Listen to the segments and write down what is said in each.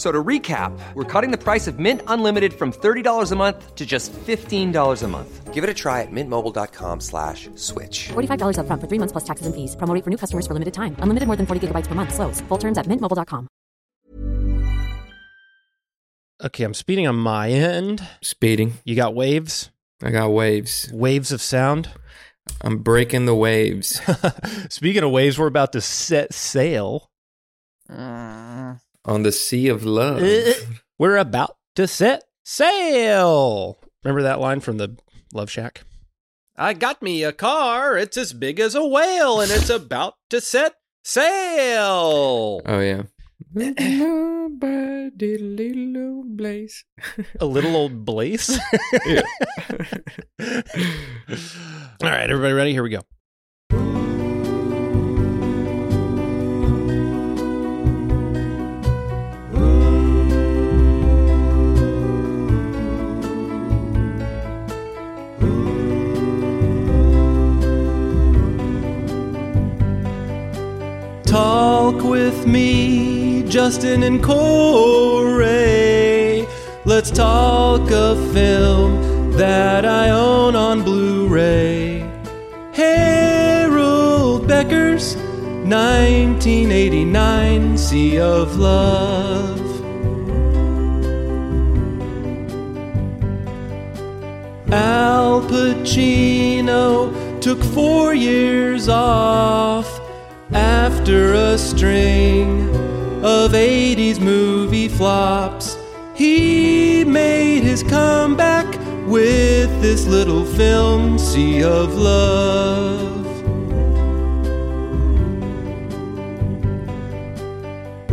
F- So to recap, we're cutting the price of Mint Unlimited from $30 a month to just $15 a month. Give it a try at mintmobile.com slash switch. $45 upfront for three months plus taxes and fees. Promo for new customers for limited time. Unlimited more than 40 gigabytes per month. Slows. Full terms at mintmobile.com. Okay, I'm speeding on my end. Speeding. You got waves? I got waves. Waves of sound? I'm breaking the waves. Speaking of waves, we're about to set sail. Uh, On the sea of love. Eh, eh, we're about to set sail. Remember that line from the Love Shack? I got me a car. It's as big as a whale, and it's about to set sail. Oh yeah. Nobody little blaze. A little old Blaze. Yeah. All right, everybody ready? Here we go. Talk with me, Justin and Corey. Let's talk a film that I own on Blu ray. Harold Becker's 1989 Sea of Love. Al Pacino took four years off after a string of 80s movie flops. He made his comeback with this little film, Sea of Love.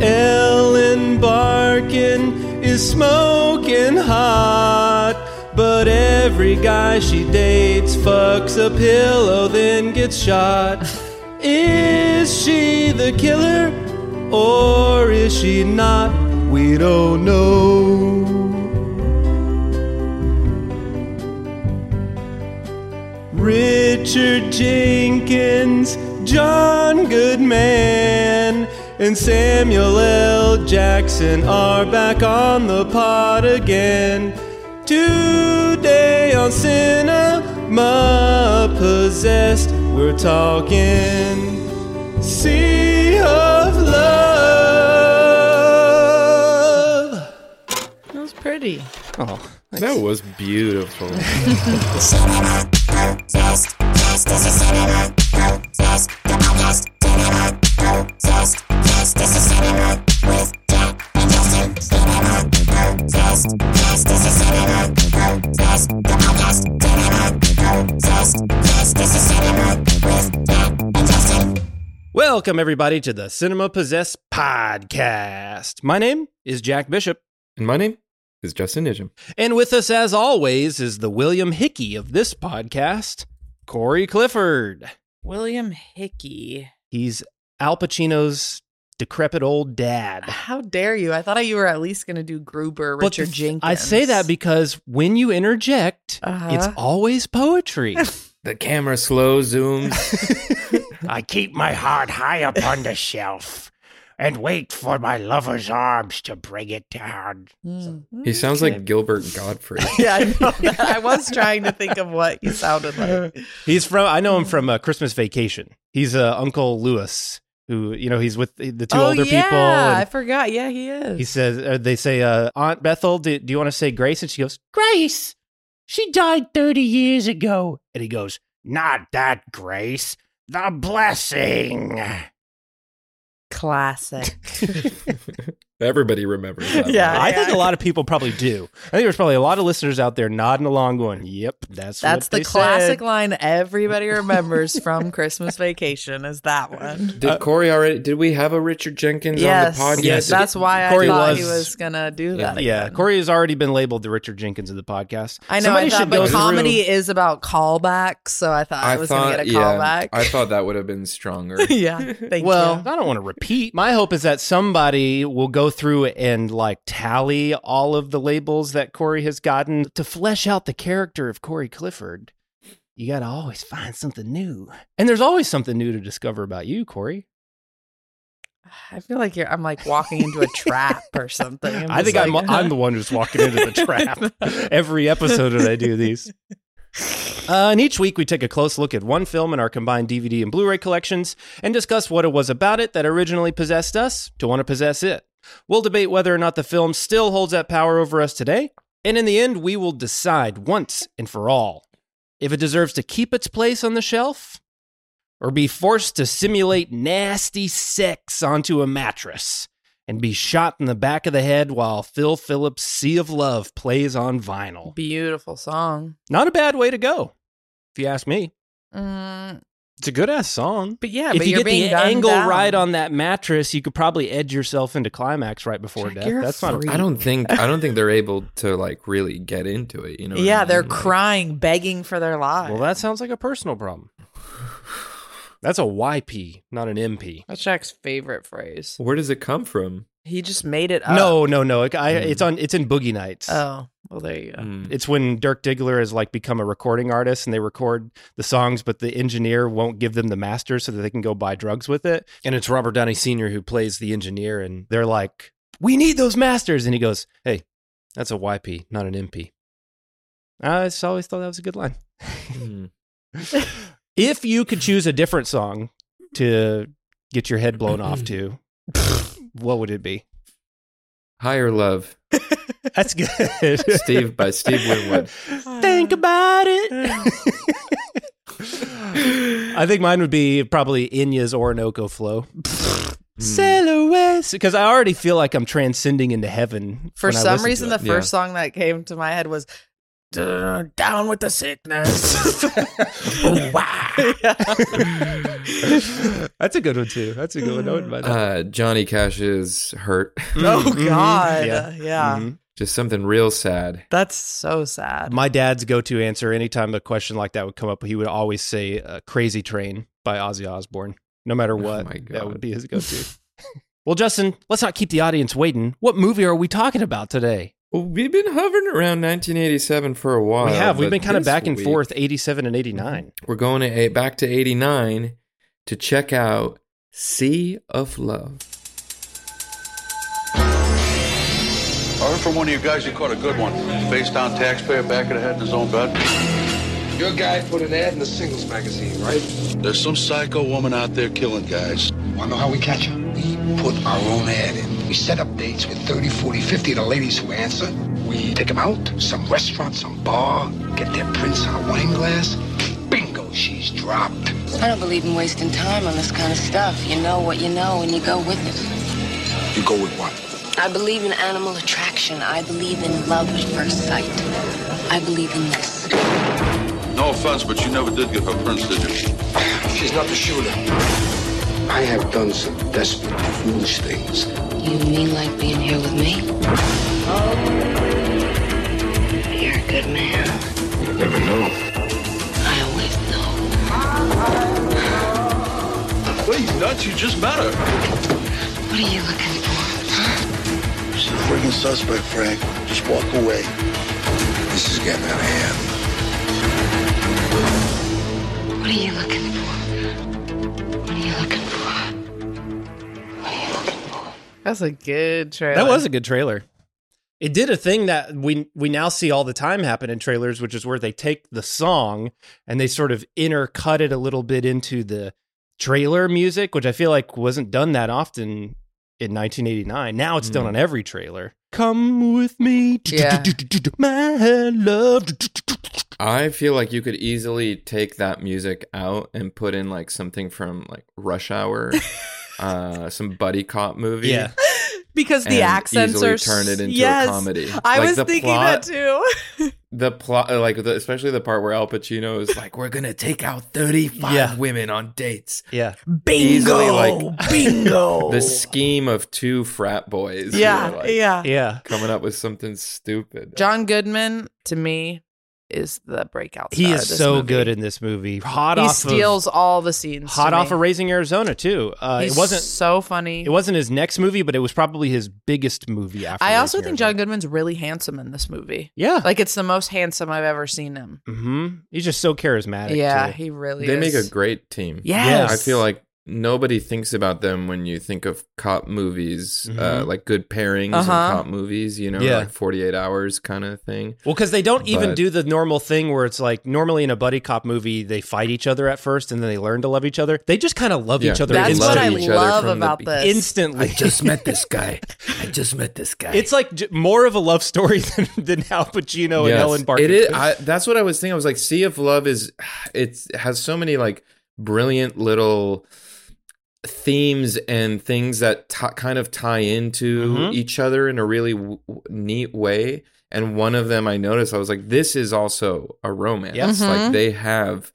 Ellen Barkin is smoking hot, but every guy she dates fucks a pillow, then gets shot. Is she the killer, or is she not? We don't know. Richard Jenkins, John Goodman, and Samuel L. Jackson are back on the pod again. Today on Cinema Possessed, we're talking Sea of Love. That was pretty. Oh, That was beautiful. Welcome, everybody, to the Cinema Possessed podcast. My name is Jack Bishop, and my name is Justin Nijam. and with us, as always, is the William Hickey of this podcast, Corey Clifford. William Hickey. He's Al Pacino's decrepit old dad. How dare you? I thought you were at least going to do Gruber, But Richard the- Jenkins. I say that because when you interject, Uh-huh. it's always poetry. The camera slow zooms. I keep my heart high up on the shelf. and wait for my lover's arms to bring it down. Mm. He sounds like Gilbert Gottfried. Yeah, I know that. I was trying to think of what he sounded like. He's from. I know him from uh, Christmas Vacation. He's uh, Uncle Lewis, who you know he's with the two oh, older yeah, people. I forgot. Yeah, he is. he says, uh, they say, uh, Aunt Bethel, do, do you want to say Grace? And she goes, Grace, she died 30 years ago. And he goes, Not that, Grace. The blessing. classic. Everybody remembers that. Yeah. one. I think a lot of people probably do. I think there's probably a lot of listeners out there nodding along, going, "Yep, that's That's what the they classic said." line everybody remembers from Christmas Vacation. Is that one? Did uh, Corey already? Did we have a Richard Jenkins Yes, on the podcast? Yes. that's why Corey I thought was- he was gonna do that. Yeah, again. Corey has already been labeled the Richard Jenkins of the podcast. I know. Somebody I thought, should go but through- comedy is about callbacks, so I thought I, was gonna get a callback. I thought that would have been stronger. yeah, thank well, you. I don't want to repeat. My hope is that somebody will go through and like tally all of the labels that Corey has gotten to flesh out the character of Corey Clifford. You got to always find something new. And there's always something new to discover about you, Corey. I feel like you're. I'm like walking into a trap or something. I'm I think I'm like- I'm the one who's walking into the trap every episode that I do these. Uh, and each week we take a close look at one film in our combined DVD and Blu-ray collections and discuss what it was about it that originally possessed us to want to possess it. We'll debate whether or not the film still holds that power over us today, and in the end, we will decide once and for all if it deserves to keep its place on the shelf or be forced to simulate nasty sex onto a mattress and be shot in the back of the head while Phil Phillips' Sea of Love plays on vinyl. Beautiful song. Not a bad way to go, if you ask me. Mm, It's a good ass song. but yeah, if but you you're get the being gunned angle down. right on that mattress, you could probably edge yourself into climax right before Jack, death. you're That's not. A. I don't think I don't think they're able to like really get into it. You know? yeah, I they're? Like, crying, begging for their lives. well, that sounds like a personal problem. That's a YP, not an MP. That's Jack's favorite phrase. Where does it come from? He just made it up. No, no, no. It, I, Mm. It's on. It's in Boogie Nights. Oh, well, there you go. Mm. It's when Dirk Diggler has like become a recording artist and they record the songs, but the engineer won't give them the master so that they can go buy drugs with it. And it's Robert Downey Sr. who plays the engineer, and they're like, "We need those masters," and he goes, "Hey, that's a YP, not an MP." I just always thought that was a good line. Mm. if you could choose a different song to get your head blown off to, what would it be? Higher love, That's good. Steve by Steve Winwood. Think about it. I think mine would be probably Enya's Orinoco flow. Silhouettes. Because I already feel like I'm transcending into heaven. For when I some to reason, the it. first song that came to my head was "Duh, "Down with the Sickness." wow. That's a good one too. That's a good one. I wouldn't mind that. Uh, Johnny Cash's "Hurt," Oh Mhm. God. Yeah. Yeah. Mhm. Just something real sad. That's so sad. My dad's go-to answer anytime a question like that would come up, he would always say uh, "Crazy Train" by Ozzy Osbourne. No matter what, my that would be his go-to. well, Justin, let's not keep the audience waiting. What movie are we talking about today? Well, we've been hovering around 1987 for a while. we have. We've been kind of back and week, forth, 87 and 89. We're going to back to 89 to check out Sea of Love. I from one of you guys you caught a good one. Face down taxpayer, back of the head in his own bed. Your guy put an ad in the singles magazine, right? There's some psycho woman out there killing guys. Wanna know how we catch her? We put our own ad in. We set up dates with 30, 40, 50 of the ladies who answer. We take them out, some restaurant, some bar, get their prints on a wine glass. Bingo, she's dropped. I don't believe in wasting time on this kind of stuff. You know what you know and you go with it. You go with what? I believe in animal attraction. I believe in love at first sight. I believe in this. No offense, but you never did get her prints, did you? She's not the shooter. I have done some desperate, foolish things. You mean like being here with me? Oh. You're a good man. You never know. I always know. Well, you nuts, you just met her. What are you looking for? She's a friggin' suspect, Frank. Just walk away. This is getting out of hand. What are you looking for? What are you looking for? What are you looking for? That's a good trailer. That was a good trailer. It did a thing that we we now see all the time happen in trailers, which is where they take the song and they sort of intercut it a little bit into the trailer music, which I feel like wasn't done that often in 1989. Now it's done Mm. on every trailer. Come with me, Yeah. my love. I feel like you could easily take that music out and put in like something from like Rush Hour, uh, some buddy cop movie. Yeah. because the accents are turn it into yes, a comedy. I Like, was thinking plot- that too. The plot, uh, like the, especially the part where Al Pacino is like, "We're gonna take out thirty-five Yeah. women on dates." Yeah. Easily, Bingo, like, bingo. The scheme of two frat boys. yeah, like, yeah. Yeah. coming up with something stupid. John Goodman to me is the breakout. He is of this so movie. good in this movie. Hot He off steals of, all the scenes. hot off me. of Raising Arizona too. Uh, He's it wasn't so funny. It wasn't his next movie, but it was probably his biggest movie after. I also Raising think John Goodman's really handsome in this movie. Yeah. Like it's the most handsome I've ever seen him. hmm He's just so charismatic. yeah, too. he really they is. make a great team. Yes. I feel like nobody thinks about them when you think of cop movies, uh, Mhm. like good pairings Uh-huh. in cop movies. You know, Yeah. like Forty Eight Hours kind of thing. Well, because they don't even do the normal thing where it's like normally in a buddy cop movie they fight each other at first and then they learn to love each other. They just kind of love Yeah, each other. they That's instantly. what I love each other love from the about be- this. instantly. I just met this guy. I just met this guy. It's like j- more of a love story than, than Al Pacino and Yes, Ellen Barkin. It is. I, that's what I was thinking. I was like, Sea of Love is. It has so many like brilliant little themes and things that t- kind of tie into Mhm. each other in a really w- w- neat way. And one of them I noticed, I was like, this is also a romance. Yes. Mhm. Like they have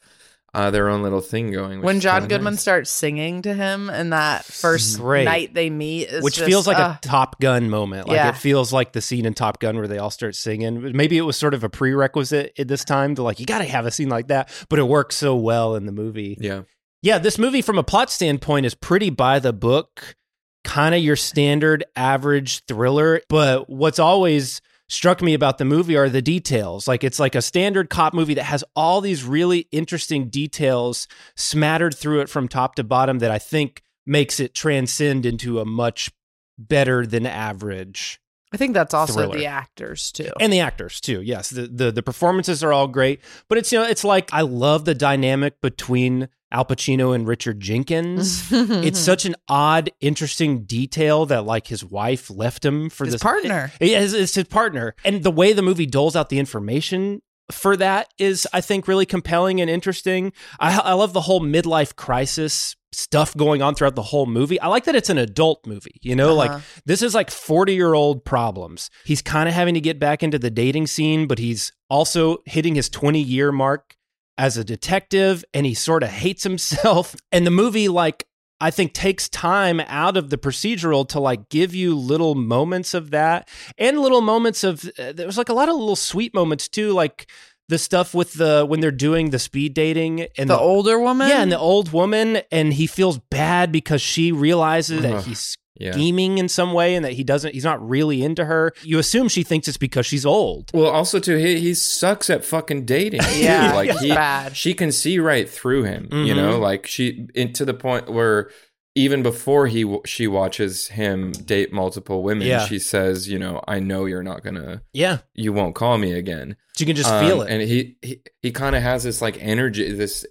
uh, their own little thing going. which when is John Goodman nice. starts singing to him in that first Great. night they meet is which just, feels like uh, a Top Gun moment. Like Yeah. it feels like the scene in Top Gun where they all start singing. Maybe it was sort of a prerequisite at this time to like you got to have a scene like that, but it works so well in the movie. Yeah. Yeah, this movie from a plot standpoint is pretty by the book, kind of your standard average thriller. But what's always struck me about the movie are the details. Like it's like a standard cop movie that has all these really interesting details smattered through it from top to bottom that I think makes it transcend into a much better than average I think that's also thriller. the actors too. and the actors too. Yes, the, the the performances are all great, but it's you know it's like I love the dynamic between Al Pacino and Richard Jenkins. it's such an odd, interesting detail that like his wife left him for His this partner. It, it's, it's his partner, and the way the movie doles out the information for that is, I think, really compelling and interesting. I, I love the whole midlife crisis stuff going on throughout the whole movie. I like that it's an adult movie. You know, Uh-huh. like this is like 40 year old problems. He's kind of having to get back into the dating scene, but he's also hitting his 20 year mark as a detective and he sort of hates himself. And the movie, like, I think takes time out of the procedural to like give you little moments of that and little moments of uh, there was like a lot of little sweet moments too, like the stuff with the when they're doing the speed dating and the older woman? yeah, and the old woman, and he feels bad because she realizes that he's yeah. scheming in some way and that he doesn't he's not really into her. You assume she thinks it's because she's old. Well, also too, he he sucks at fucking dating. Yeah, like he's he, bad. she can see right through him. You Mhm. know, like she, in, to the point where even before he she watches him date multiple women, Yeah. she says, you know, I know you're not gonna, Yeah. you won't call me again. She can just Um, feel it. and he he, he kind of has this like energy, this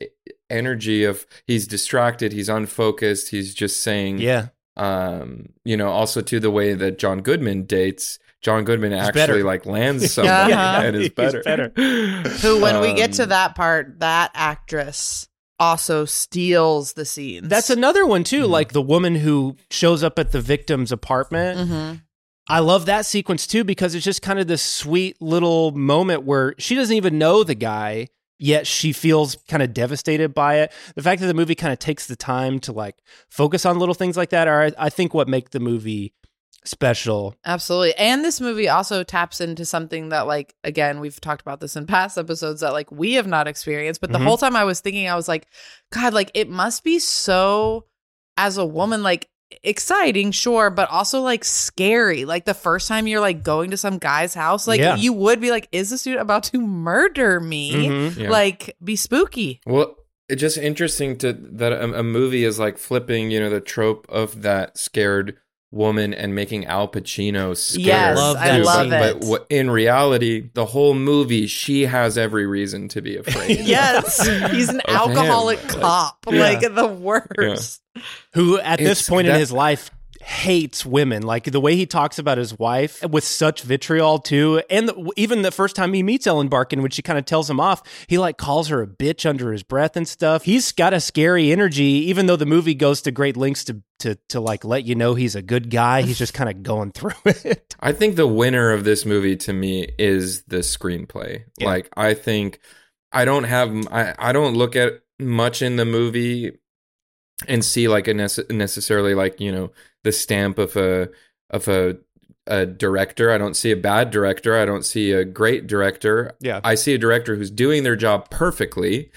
energy of he's distracted, he's unfocused, he's just saying, yeah. Um, you know, also to the way that John Goodman dates. John Goodman actually better. like lands somebody Uh-huh. and is He's better. better. Who, when we get to Um, that part, that actress also steals the scenes. That's another one too, Mm-hmm. like the woman who shows up at the victim's apartment. hmm I love that sequence too because it's just kind of this sweet little moment where she doesn't even know the guy yet she feels kind of devastated by it. The fact that the movie kind of takes the time to like focus on little things like that are I, I think what make the movie special. Absolutely. And this movie also taps into something that, like, again, we've talked about this in past episodes that, like, we have not experienced. But the Mhm. whole time I was thinking, I was like, God, like, it must be so, as a woman, like, exciting, sure, but also like scary. Like the first time you're like going to some guy's house, like Yeah. you would be like, is this dude about to murder me? Mhm. Yeah. Like, be spooky. Well, it's just interesting to that a, a movie is like flipping, you know, the trope of that scared woman and making Al Pacino scared. Yes, Love I love but, it. But what, in reality, the whole movie, she has every reason to be afraid. yes, he's an Of him. alcoholic Like, cop, yeah. like the worst. who at this It's point in his life hates women. Like the way he talks about his wife with such vitriol too. And the, even the first time he meets ellen barkin when she kind of tells him off he like calls her a bitch under his breath and stuff. He's got a scary energy even though the movie goes to great lengths to to, to like let you know he's a good guy. He's just kind of going through it. I think the winner of this movie to me is the screenplay. Yeah. Like I think I don't have I, I don't look at much in the movie and see like a nece- necessarily like you know the stamp of a of a a director. I don't see a bad director. I don't see a great director. Yeah. I see a director who's doing their job perfectly.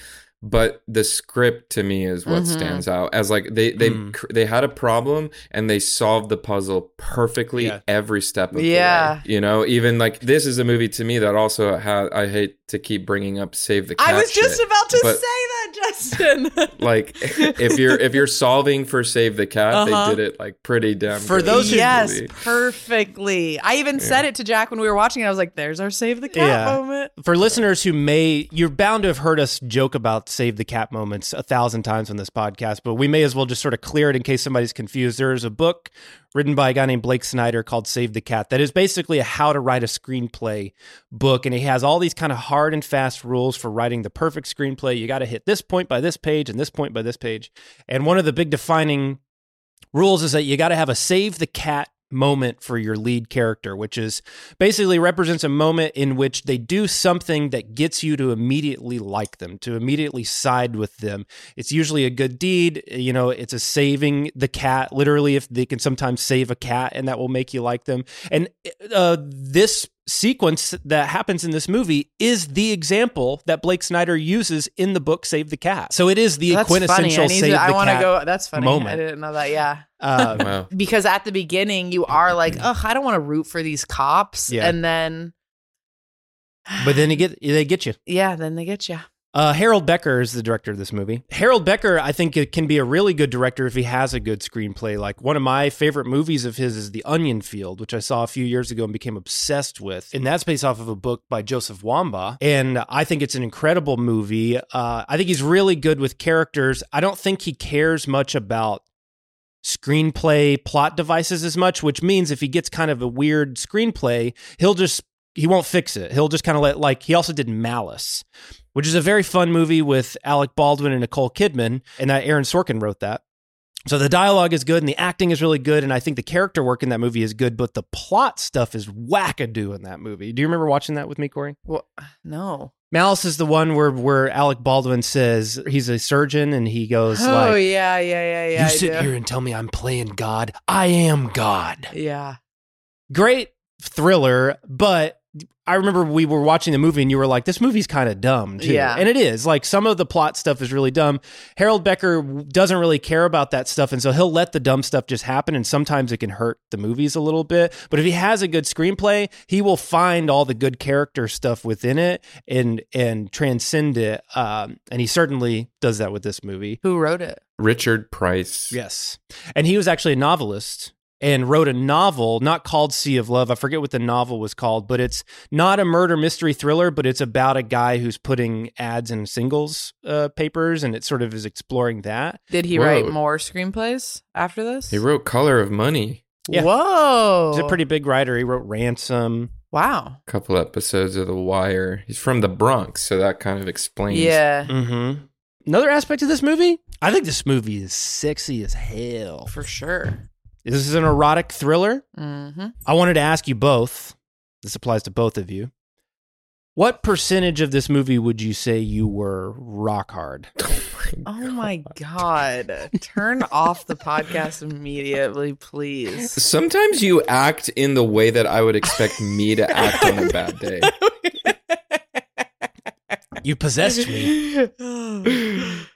But the script to me is what Mhm. stands out as like they they Mm. cr- they had a problem and they solved the puzzle perfectly Yeah. every step of Yeah. the way. You know, even like this is a movie to me that also had I hate to keep bringing up Save the Cat. I was just shit, about to but, say that, Justin. like if you're if you're solving for Save the Cat, Uh-huh. they did it like pretty damn For good those who- this yes, perfectly. I even said it to Jack when we were watching it. I was like, "There's our save the cat Yeah. moment." for listeners who may you're bound to have heard us joke about save the cat moments a thousand times on this podcast but we may as well just sort of clear it in case somebody's confused there is a book written by a guy named blake snyder called save the cat that is basically a how to write a screenplay book. And he has all these kind of hard and fast rules for writing the perfect screenplay. You got to hit this point by this page and this point by this page. And one of the big defining rules is that you got to have a save the cat moment for your lead character, which is basically represents a moment in which they do something that gets you to immediately like them, to immediately side with them. It's usually a good deed, you know, it's a saving the cat, literally, if they can sometimes save a cat and that will make you like them. And uh, this sequence that happens in this movie is the example that Blake Snyder uses in the book Save the Cat. So it is the That's funny. quintessential I, need Save to, I the want to Cat go. That's funny. moment. I didn't know that. Yeah. Uh, Wow. because at the beginning you are like, ugh, I don't want to root for these cops, Yeah. and then but then you get they get you. yeah, then they get you. Uh, Harold Becker is the director of this movie. Harold Becker, I think, can be a really good director if he has a good screenplay. Like one of my favorite movies of his is The Onion Field, which I saw a few years ago and became obsessed with. And that's based off of a book by Joseph Wambaugh. And I think it's an incredible movie. Uh, I think he's really good with characters. I don't think he cares much about screenplay plot devices as much, which means if he gets kind of a weird screenplay, he'll just he won't fix it. He'll just kind of let like he also did Malice, which is a very fun movie with Alec Baldwin and Nicole Kidman, and that Aaron Sorkin wrote that. So the dialogue is good and the acting is really good, and I think the character work in that movie is good, but the plot stuff is wackadoo in that movie. Do you remember watching that with me, Corey? Well, no. Malice is the one where where Alec Baldwin says he's a surgeon and he goes Oh like, yeah, yeah, yeah, yeah. "You I sit do. here and tell me I'm playing God. I am God." Yeah. great thriller, but I remember we were watching the movie and you were like, this movie's kind of dumb too. Yeah. And it is. Like some of the plot stuff is really dumb. Harold Becker doesn't really care about that stuff. And so he'll let the dumb stuff just happen. And sometimes it can hurt the movies a little bit. But if he has a good screenplay, he will find all the good character stuff within it and and transcend it. Um, and he certainly does that with this movie. Who wrote it? Richard Price. Yes. And he was actually a novelist and wrote a novel not called Sea of Love. I forget what the novel was called, but it's not a murder mystery thriller, but it's about a guy who's putting ads in singles uh, papers and it sort of is exploring that. Did he Whoa. write more screenplays after this? He wrote Color of Money. Yeah. Whoa. He's a pretty big writer. He wrote Ransom. wow. A couple episodes of The Wire. He's from the Bronx, so that kind of explains. Yeah, Mm-hmm. Another aspect of this movie, I think this movie is sexy as hell. for sure. This is an erotic thriller. Mm-hmm. I wanted to ask you both. This applies to both of you. What percentage of this movie would you say you were rock hard? Oh my god! Turn off the podcast immediately, please. Sometimes you act in the way that I would expect me to act on a bad day. You possessed me.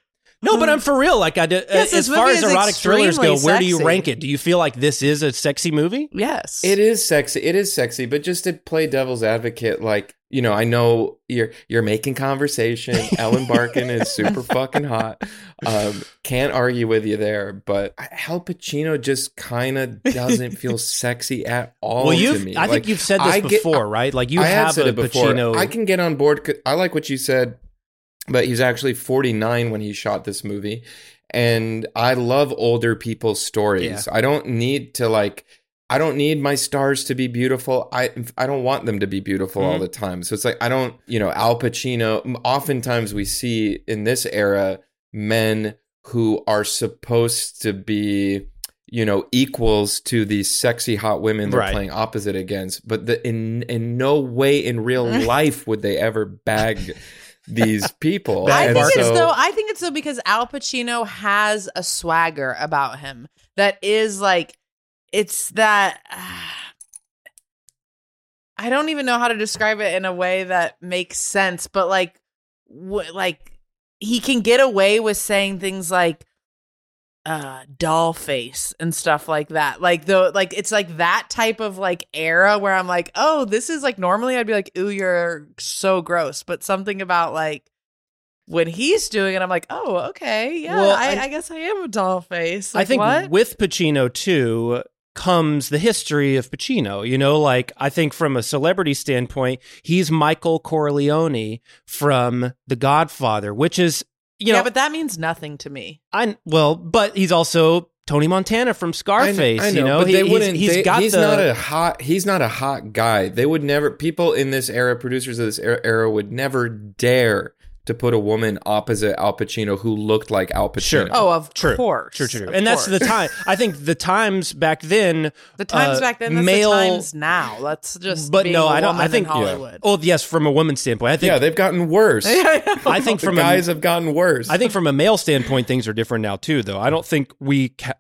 No, but I'm for real. Like I did, Yes, as far as erotic thrillers go, extremely where do you rank it? Do you feel like this is a sexy movie? Yes. It is sexy. It is sexy, but just to play devil's advocate, like you know, I know you're you're making conversation. Ellen Barkin is super fucking hot. Um, can't argue with you there, but Al Pacino just kind of doesn't feel sexy at all. well, you've me. I think you've said this I get- before, right? Like you I have said a it before. Pacino. I can get on board. I like what you said, but he's actually 49 when he shot this movie, and I love older people's stories. I don't need to like. I don't need my stars to be beautiful. I I don't want them to be beautiful all Mhm. the time. So it's like I don't, you know, Al Pacino. Oftentimes we see in this era men who are supposed to be you know equals to these sexy hot women they're Right. playing opposite against but the, in in no way in real life would they ever bag these people I And think it's so- though. I think it's though because Al Pacino has a swagger about him that is like, it's that. I don't even know how to describe it in a way that makes sense, but like, w- like he can get away with saying things like uh doll face and stuff like that like the like it's like that type of like era where i'm like oh this is like normally i'd be like ooh you're so gross but something about like when he's doing it i'm like oh okay yeah Well, I, I- I, guess i am a doll face I think what? with Pacino too comes the history of Pacino. You know, like I think from a celebrity standpoint, he's Michael Corleone from The Godfather, which is you know, yeah but that means nothing to me I well, but he's also Tony Montana from I kn- Scarface. I you know, but He- they he's- wouldn't. he's they- got he's the not a hot. He's not a hot guy. They would never. People in this era, producers of this era, era would never dare to put a woman opposite Al Pacino who looked like Al Pacino. Sure. oh of True. course True, true, of and that's the time. I think the times back then. the times uh, back then that's male, the times now let's just but being no, I don't. I think in hollywood Oh yes, from a woman's standpoint, I think. yeah, they've gotten worse. I think the from guys a, have gotten worse. I think from a male standpoint, things are different now too. Though I don't think we ca-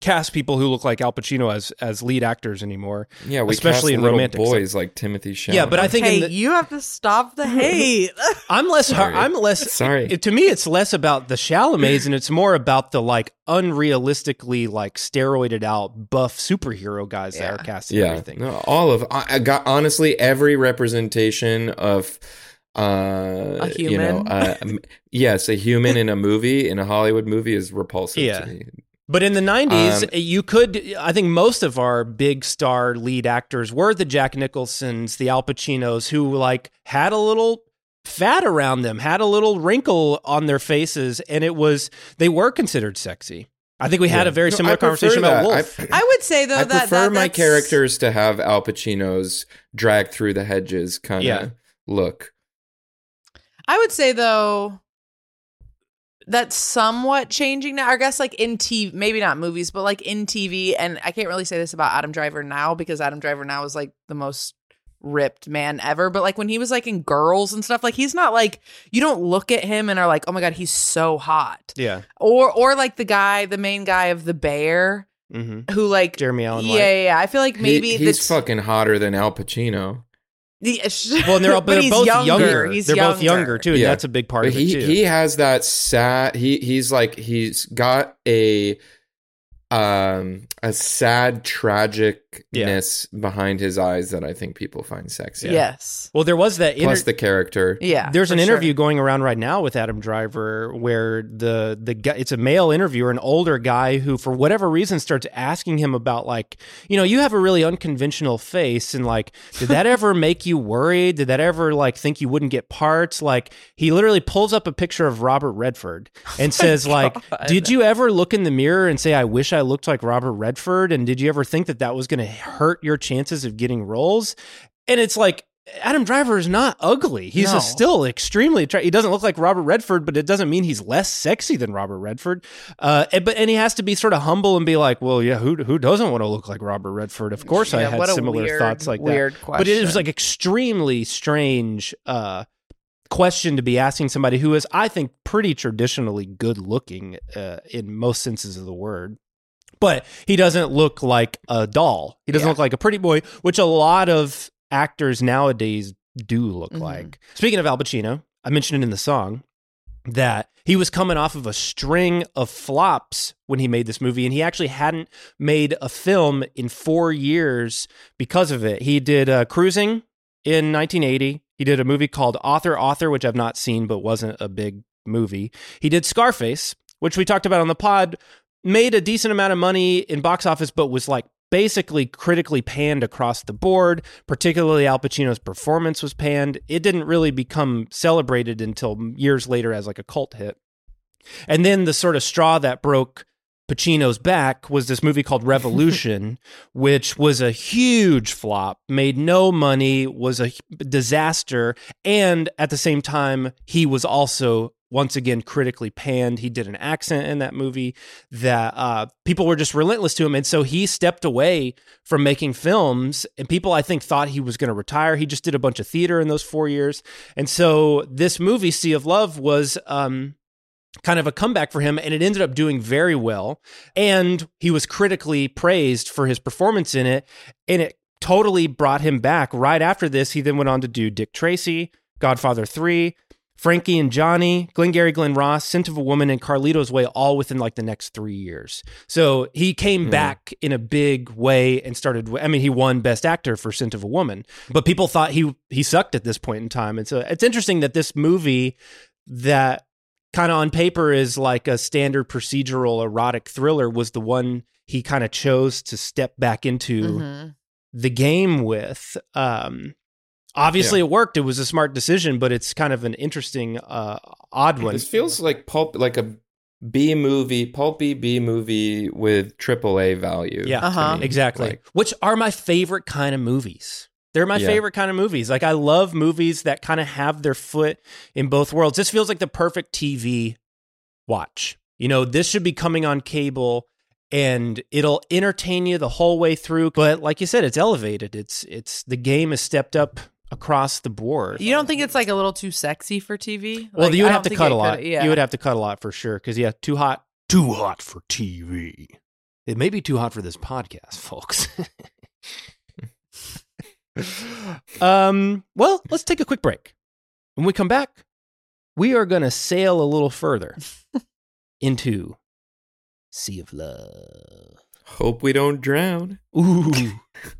cast people who look like Al Pacino as as lead actors anymore. yeah, we especially cast in romantic boys like Timothy Chalamet. Yeah, but I think hey the- you have to stop the hate I'm less. Sorry. I'm less. Sorry. it- to me, it's less about the Chalamets and it's more about the like unrealistically like steroided out buff superhero guys that are casting yeah, everything. no, all of I, I got honestly every representation of uh A you know human? uh, yes a human in a movie in a hollywood movie is repulsive Yeah. to me But in the 90s, Um, you could, I think most of our big star lead actors were the Jack Nicholsons, the Al Pacinos, who like had a little fat around them, had a little wrinkle on their faces, and it was, they were considered sexy. I think we had Yeah. a very similar I prefer conversation about. Wolf. I- I would say though I that prefer that, my characters to have Al Pacino's drag through the hedges kind of Yeah. look. I would say though that's somewhat changing now. I guess like in TV, maybe not movies, but like in TV. And I can't really say this about Adam Driver now because Adam Driver now is like the most ripped man ever. But like when he was like in Girls and stuff, like he's not like you don't look at him and are like, oh my god, he's so hot. Yeah. Or or like the guy, the main guy of the Bear, Mm-hmm. who like Jeremy Allen yeah, White. yeah, yeah. I feel like maybe he, he's that's fucking hotter than Al Pacino. The, Well, and they're, all, but they're both younger. younger. He's they're both younger. younger too, and Yeah. that's a big part But of he it too. he has that sad. He he's like he's got a um a sad tragicness behind his eyes that I think people find sexy. Yes. well, there was that Plus inter- the character. Yeah. There's for an sure. interview going around right now with Adam Driver where the the guy it's a male interviewer, an older guy who for whatever reason starts asking him about like, you know, you have a really unconventional face and like did that ever make you worried? Did that ever like think you wouldn't get parts? Like he literally pulls up a picture of Robert Redford and oh says like, "Did you ever look in the mirror and say I wish I looked like Robert Redford and did you ever think that that was going to hurt your chances of getting roles?" And it's like Adam Driver is not ugly. He's No. still extremely attractive. He doesn't look like Robert Redford, but it doesn't mean he's less sexy than Robert Redford. Uh, and, but and he has to be sort of humble and be like, well, yeah, who who doesn't want to look like Robert Redford? Of course, I Yeah, had what a similar weird, thoughts like weird that. But it was like extremely strange. Uh, question to be asking somebody who is i think pretty traditionally good looking uh, in most senses of the word but he doesn't look like a doll he doesn't Yeah. look like a pretty boy which a lot of actors nowadays do look Mhm. like speaking of al pacino i mentioned it in the song that he was coming off of a string of flops when he made this movie, and he actually hadn't made a film in four years because of it. He did uh, Cruising in 1980. He did a movie called Author Author, which I've not seen, but wasn't a big movie. He did Scarface, which we talked about on the pod, made a decent amount of money in box office, but was like basically critically panned across the board. Particularly Al Pacino's performance was panned. It didn't really become celebrated until years later as like a cult hit. And then the sort of straw that broke Pacino's back was this movie called Revolution, which was a huge flop, made no money, was a disaster, and at the same time, he was also once again critically panned. He did an accent in that movie that uh, people were just relentless to him, and so he stepped away from making films. And people, I think, thought he was going to retire. He just did a bunch of theater in those four years, and so this movie, Sea of Love, was. Um, kind of a comeback for him and it ended up doing very well and he was critically praised for his performance in it and it totally brought him back right after this he then went on to do dick tracy godfather 3 frankie and johnny glengarry glen ross scent of a woman and carlito's way all within like the next three years so he came Hmm. back in a big way and started i mean he won best actor for scent of a woman but people thought he he sucked at this point in time and so it's interesting that this movie that kind of on paper is like a standard procedural erotic thriller was the one he kind of chose to step back into Mhm. the game with um obviously Yeah. it worked it was a smart decision but it's kind of an interesting uh odd one This feels like pulp, like a B movie, pulpy B movie with AAA value. yeah Uh-huh. exactly Like, which are my favorite kind of movies they're my Yeah. favorite kind of movies like i love movies that kind of have their foot in both worlds this feels like the perfect tv watch you know this should be coming on cable and it'll entertain you the whole way through but like you said it's elevated it's it's the game has stepped up across the board. You don't think it's like a little too sexy for TV? well Like, you would have to cut a lot. yeah. you would have to cut a lot for sure because yeah too hot too hot for tv it may be too hot for this podcast folks. Um well let's take a quick break. When we come back we are going to sail a little further into sea of love. Hope we don't drown. ooh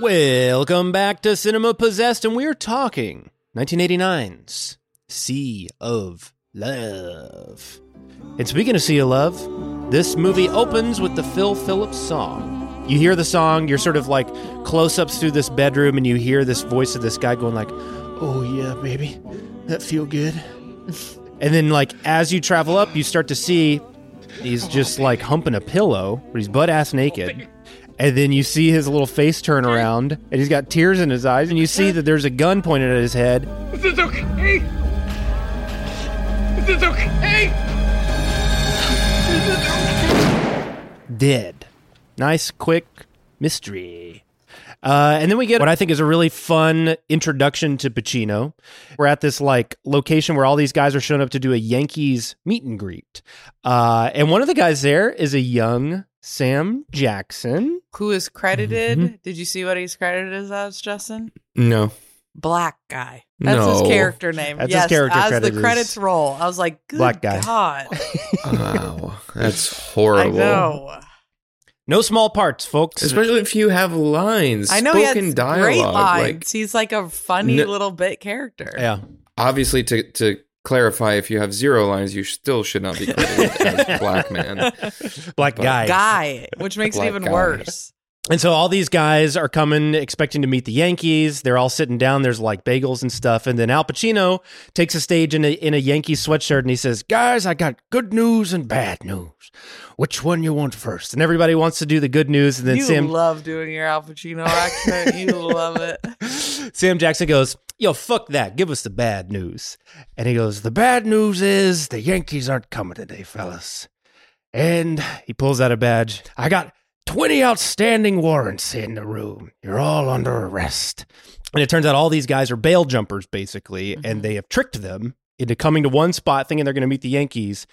Welcome back to Cinema Possessed, and we're talking 1989's Sea of Love. And speaking of Sea of Love, this movie opens with the Phil Phillips song. You hear the song, you're sort of like close ups through this bedroom, and you hear this voice of this guy going like, "Oh yeah, baby, that feel good." and then like as you travel up, you start to see he's just like humping a pillow, but he's butt ass naked. And then you see his little face turn around, and he's got tears in his eyes, and you see that there's a gun pointed at his head. This is this okay? Is this okay? Dead. Nice, quick mystery. Uh, and then we get what I think is a really fun introduction to Pacino. We're at this like location where all these guys are showing up to do a Yankees meet and greet. Uh, and one of the guys there is a young Sam Jackson. Who is credited? Mm-hmm. Did you see what he's credited as, as Justin? No. Black guy. That's his character name. That's his character as credit the is credits roll. I was like, Good Black guy. God. Wow, that's I horrible. know. No small parts, folks. Especially if you have lines, I know he spoken has dialogue. great lines. Like he's like a funny No- little bit character. yeah. obviously, to to clarify, if you have zero lines, you still should not be credited as black man. Black But- guy. Guy, which makes it even guy. worse. And so all these guys are coming expecting to meet the Yankees. They're all sitting down. There's like bagels and stuff. And then Al Pacino takes a stage in a in a Yankees sweatshirt and he says, "Guys, I got good news and bad news. Which one you want first? And everybody wants to do the good news. And then you Sam love doing your Al Pacino accent. you love it. Sam Jackson goes, Yo, fuck that. Give us the bad news. And he goes, The bad news is the Yankees aren't coming today, fellas. And he pulls out a badge. I got 20 outstanding warrants in the room. You're all under arrest. And it turns out all these guys are bail jumpers, basically, and mm-hmm. they have tricked them into coming to one spot thinking they're going to meet the Yankees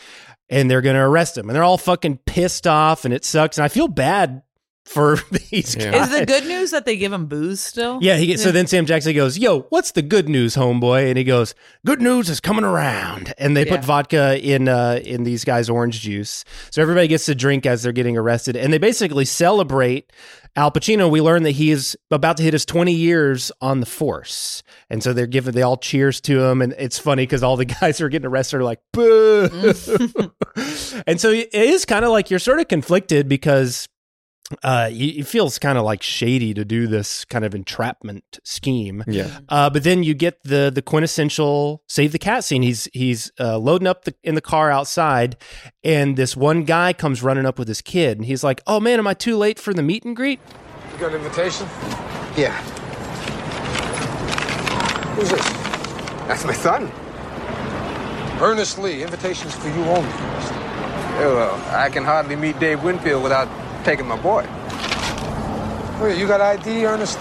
and they're going to arrest them. And they're all fucking pissed off and it sucks. And I feel bad for these Yeah. guys. Is the good news that they give him booze still? Yeah, he, so then Sam Jackson goes, "Yo, what's the good news, homeboy?" And he goes, "Good news is coming around." And they put vodka in uh, in these guys' orange juice, so everybody gets to drink as they're getting arrested, and they basically celebrate Al Pacino. We learn that he is about to hit his twenty years on the force, and so they're giving they all cheers to him, and it's funny because all the guys who are getting arrested are like, "Boo!" and so it is kind of like you're sort of conflicted because uh, it it feels kind of like shady to do this kind of entrapment scheme. Yeah. Uh, but then you get the the quintessential save the cat scene. He's he's uh, loading up the, in the car outside, and this one guy comes running up with his kid, and he's like, "Oh man, am I too late for the meet and greet?" You got an invitation? Yeah. Who's this? That's my son. Ernest Lee. Invitations for you only. Yeah, well, I can hardly meet Dave Winfield without taking my boy. Oh, you got ID, Ernest?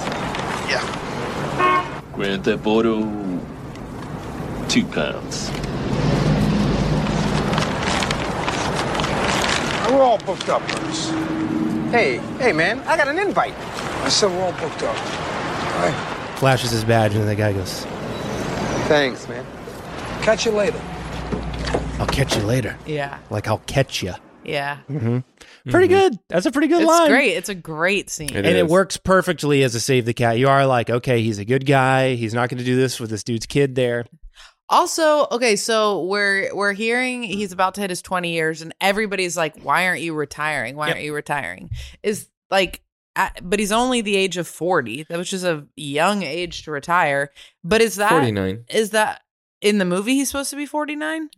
Yeah. Grand Theft Auto, two pounds. We're all booked up, Ernest. Hey, hey, man, I got an invite. I said we're all booked up. All right. Flashes his badge, and the guy goes, Thanks, man. Catch you later. "I'll catch you later." Yeah. Like I'll catch you. Yeah. hmm Pretty mm-hmm. good. That's a pretty good It's line. It's great. It's a great scene. and it works perfectly as a save the cat. You are like, okay, he's a good guy. He's not going to do this with this dude's kid there. Also, okay, so we're we're hearing he's about to hit his 20 years and everybody's like, "Why aren't you retiring? Why aren't you retiring?" Is like at, but he's only the age of 40, which is a young age to retire. But is that 49. Is that in the movie he's supposed to be 49?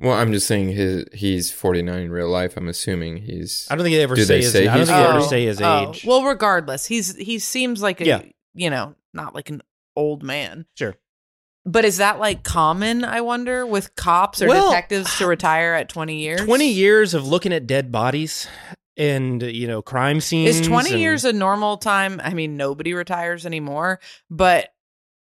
Well, I'm just saying his he's 49 in real life. I'm assuming he's. I don't think they ever Do say they his- say I don't think they ever say his Oh, age. Well, regardless, he's he seems like a Yeah. you know, not like an old man. Sure. But is that like common, I wonder, with cops or Well, detectives to retire at 20 years? 20 years of looking at dead bodies and, you know, crime scenes. Is 20 and- years a normal time? I mean, nobody retires anymore, but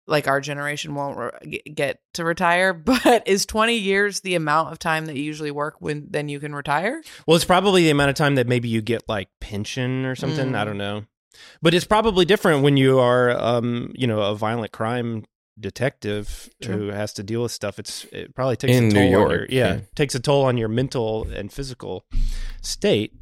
like our generation won't re- get to retire. But is 20 years the amount of time that you usually work when then you can retire? Well, it's probably the amount of time that maybe you get like pension or something. I Mm. don't know. But it's probably different when you are, um, you know, a violent crime detective True. who has to deal with stuff. It's it probably takes In a New toll on your, York, yeah, yeah. takes a toll on your mental and physical state.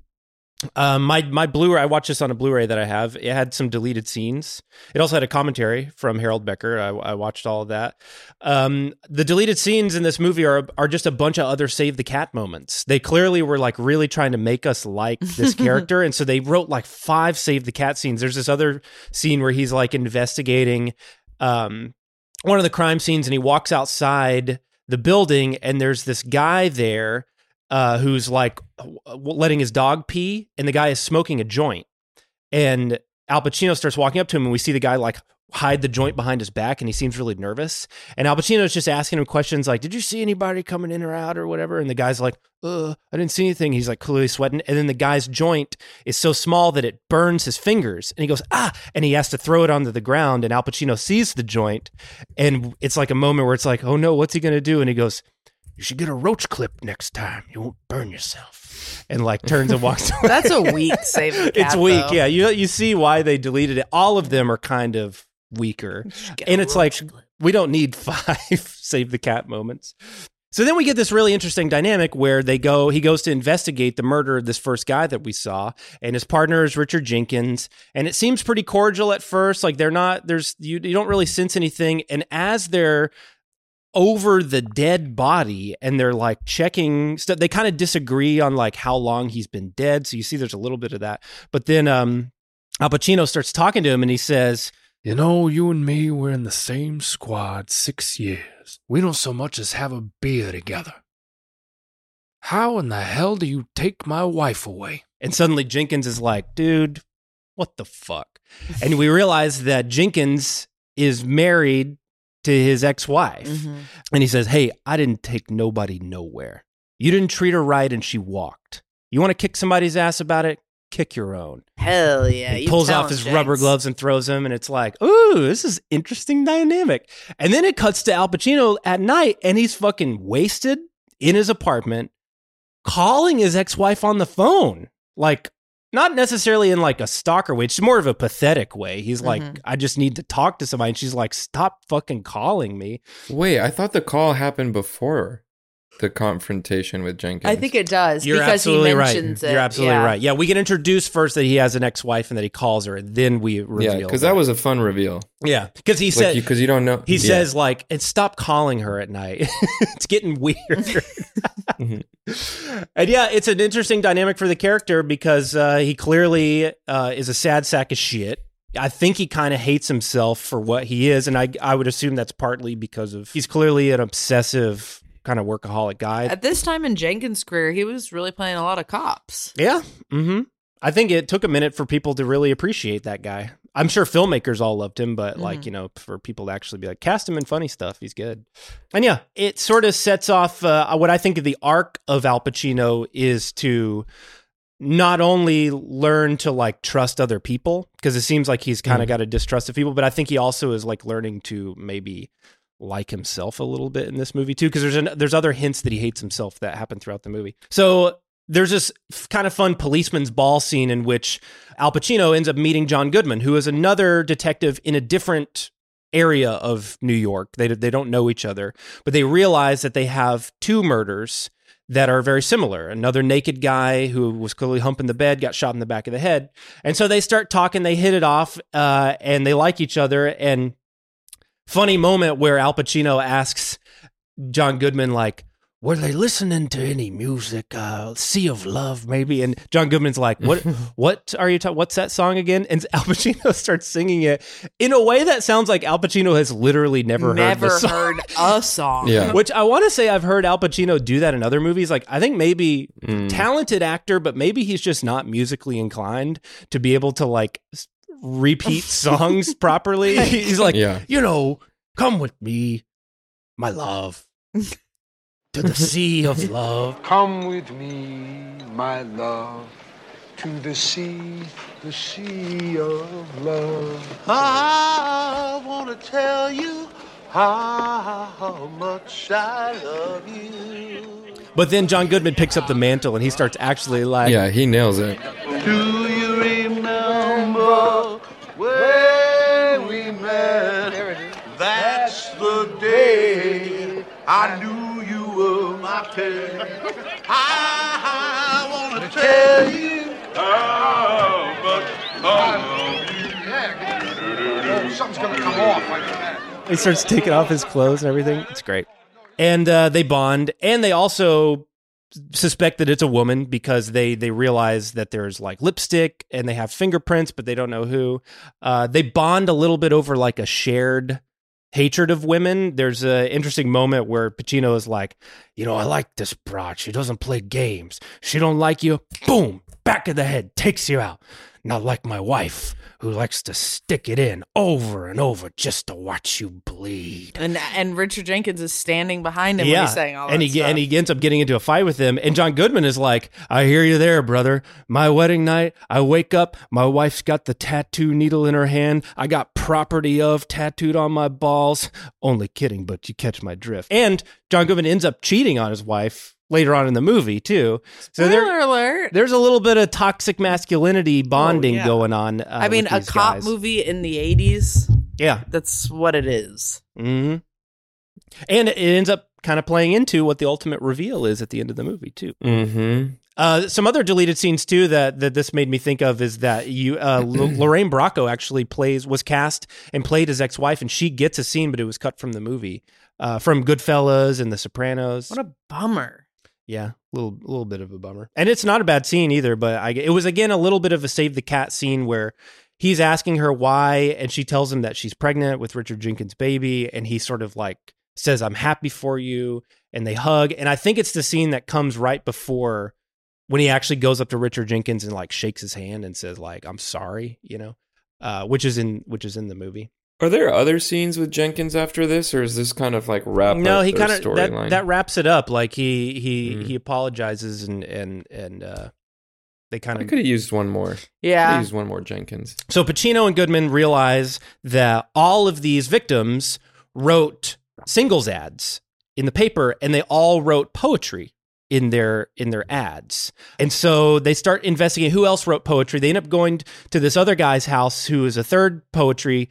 Um, my my Blu-ray, I watched this on a Blu-ray that I have. It had some deleted scenes. It also had a commentary from Harold Becker. I, I watched all of that. Um, the deleted scenes in this movie are are just a bunch of other save the cat moments. They clearly were like really trying to make us like this character, and so they wrote like five save the cat scenes. There's this other scene where he's like investigating um, one of the crime scenes, and he walks outside the building, and there's this guy there uh, who's like letting his dog pee, and the guy is smoking a joint. And Al Pacino starts walking up to him, and we see the guy like hide the joint behind his back and he seems really nervous. And Al Pacino's just asking him questions like, Did you see anybody coming in or out or whatever? And the guy's like, Uh, I didn't see anything. He's like clearly sweating. And then the guy's joint is so small that it burns his fingers. And he goes, Ah, and he has to throw it onto the ground. And Al Pacino sees the joint. And it's like a moment where it's like, Oh no, what's he to do? And he goes, You should get a roach clip next time. You won't burn yourself. And like turns and walks away. That's a weak save the cat, It's weak, though. yeah. You you see why they deleted it. All of them are kind of weaker, and it's like we don't need five save the cat moments. So then we get this really interesting dynamic where they go. He goes to investigate the murder of this first guy that we saw, and his partner is Richard Jenkins. And it seems pretty cordial at first. Like they're not. There's you. You don't really sense anything. And as they're over the dead body and they're like checking stuff they kind of disagree on like how long he's been dead so you see there's a little bit of that but then um al pacino starts talking to him and he says You know, you and me, we're in the same squad six years. We don't so much as have a beer together. How in the hell do you take my wife away? and suddenly jenkins is like dude what the fuck and we realize that jenkins is married to his ex-wife Mm-hmm. and he says hey i didn't take nobody nowhere you didn't treat her right and she walked you want to kick somebody's ass about it kick your own Hell yeah. he pulls off his rubber gloves and throws them, and it's like, ooh, this is interesting dynamic. And then it cuts to Al Pacino at night, and he's fucking wasted in his apartment, calling his ex-wife on the phone, like not necessarily in like a stalker way. It's more of a pathetic way. He's like, Mhm. I just need to talk to somebody, and she's like, stop fucking calling me. Wait, I thought the call happened before the confrontation with Jenkins. I think it does You're because he absolutely mentions right. it. You're absolutely yeah. right. Yeah, we get introduced first that he has an ex-wife and that he calls her, and then we reveal. yeah, because that was a fun reveal. Yeah, because he Like, said because you don't know. He yeah. says like, and stop calling her at night. it's getting weird. and yeah, it's an interesting dynamic for the character because uh, he clearly uh, is a sad sack of shit. I think he kind of hates himself for what he is, and I I would assume that's partly because of he's clearly an obsessive kind of workaholic guy. At this time in Jenkins' career, he was really playing a lot of cops. Yeah. Mm-hmm. I think it took a minute for people to really appreciate that guy. I'm sure filmmakers all loved him, but like, Mhm. you know, for people to actually be like, cast him in funny stuff, he's good. And yeah, it sort of sets off uh, what I think of the arc of Al Pacino is to not only learn to like trust other people, because it seems like he's kind of Mhm. got a distrust of people, but I think he also is like learning to maybe like himself a little bit in this movie too because there's an, there's other hints that he hates himself that happen throughout the movie. So there's this f- kind of fun policeman's ball scene in which Al Pacino ends up meeting John Goodman, who is another detective in a different area of New York. They they don't know each other, but they realize that they have two murders that are very similar. Another naked guy who was clearly humping the bed got shot in the back of the head, and so they start talking. They hit it off, uh, and they like each other. And funny moment where Al Pacino asks John Goodman like. Were they listening to any music? Uh, sea of Love, maybe. And John Goodman's like, "What? what are you talking? What's that song again?" And Al Pacino starts singing it in a way that sounds like Al Pacino has literally never, Never heard the song. heard a song. Yeah. Which I want to say I've heard Al Pacino do that in other movies. Like I think maybe Mm. talented actor, but maybe he's just not musically inclined to be able to like s- repeat songs properly. He's like, Yeah. you know, come with me, my love, to the sea of love. Come with me, my love, to the sea, the sea of love. I want to tell you how much I love you. But then John Goodman picks up the mantle and he starts actually like, Yeah, he nails it. Do you remember when we met? That's the day I knew you were my pet. I, want to tell you how much I love you. Oh, something's gonna come off like that. He starts taking off his clothes and everything. It's great. And uh, they bond, and they also suspect that it's a woman because they they realize that there's like lipstick and they have fingerprints, but they don't know who. Uh, they bond a little bit over like a shared hatred of women. There's an interesting moment where Pacino is like, you know, I like this broad. She doesn't play games. She don't like you. Boom, back of the head, takes you out. Not like my wife, who likes to stick it in over and over just to watch you bleed. And and Richard Jenkins is standing behind him when he's saying all and he stuff. and he ends up getting into a fight with him. And John Goodman is like, "I hear you there, brother. My wedding night. I wake up. My wife's got the tattoo needle in her hand. I got property of tattooed on my balls. Only kidding, but you catch my drift." And John Goodman ends up cheating on his wife later on in the movie too. So there, alert. there's a little bit of toxic masculinity bonding Oh, yeah. going on. Uh, I mean, a cop guys. movie in the 80s. Yeah. That's what it is. hmm And it ends up kind of playing into what the ultimate reveal is at the end of the movie too. Mm-hmm. Uh, some other deleted scenes too that, that this made me think of is that you uh, L- Lorraine Bracco actually plays was cast and played his ex wife, and she gets a scene, but it was cut from the movie uh, from Goodfellas and The Sopranos. What a bummer. Yeah, a little little bit of a bummer. And it's not a bad scene either, but I it was again a little bit of a save the cat scene where he's asking her why and she tells him that she's pregnant with Richard Jenkins' baby and he sort of like says I'm happy for you and they hug and I think it's the scene that comes right before when he actually goes up to Richard Jenkins and like shakes his hand and says like I'm sorry, you know. Uh, which is in which is in the movie. Are there other scenes with Jenkins after this, or is this kind of like wrap? no up he kind of that, storyline? that wraps it up like he he Mm. he apologizes and and and uh they kind of could have used one more. Yeah. Could've used one more Jenkins. so pacino and goodman realize that all of these victims wrote singles ads in the paper and they all wrote poetry in their in their ads and so they start investigating who else wrote poetry they end up going to this other guy's house who is a third poetry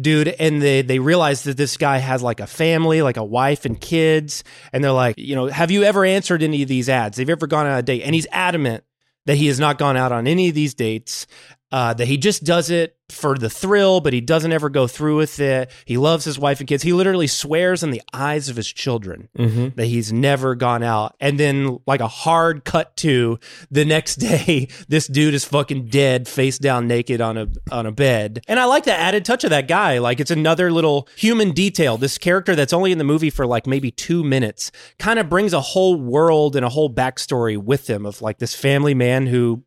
dude and they they realize that this guy has like a family like a wife and kids and they're like you know have you ever answered any of these ads? Have you ever gone on a date? And he's adamant that he has not gone out on any of these dates uh, that he just does it for the thrill but he doesn't ever go through with it he loves his wife and kids he literally swears in the eyes of his children Mm-hmm. that he's never gone out. And then, like a hard cut to the next day, this dude is fucking dead, face down, naked on a on a bed. And I like the added touch of that guy. Like it's another little human detail. This character that's only in the movie for like maybe two minutes kind of brings a whole world and a whole backstory with him of like this family man who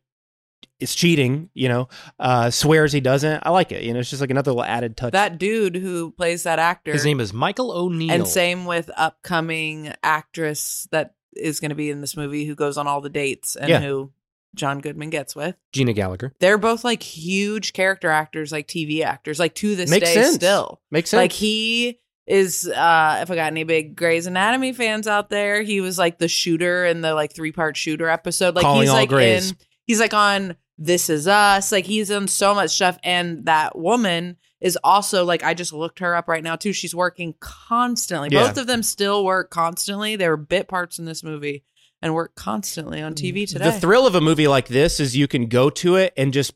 is cheating. You know, uh, swears he doesn't. I like it. You know, it's just like another little added touch. That dude who plays that actor. His name is Michael O'Neill. And same with upcoming actress that is going to be in this movie who goes on all the dates and Yeah. who John Goodman gets with. Gina Gallagher. They're both like huge character actors, like TV actors, like to this Makes day sense. still. Makes Like he is uh if I got any big Grey's Anatomy fans out there, he was like the shooter in the like three part shooter episode. Like Calling he's all like Greys. in he's like on This Is Us. Like he's on so much stuff. And that woman is also like I just looked her up right now too. She's working constantly. Yeah. Both of them still work constantly. They were bit parts in this movie and work constantly on TV mm. today. The thrill of a movie like this is you can go to it and just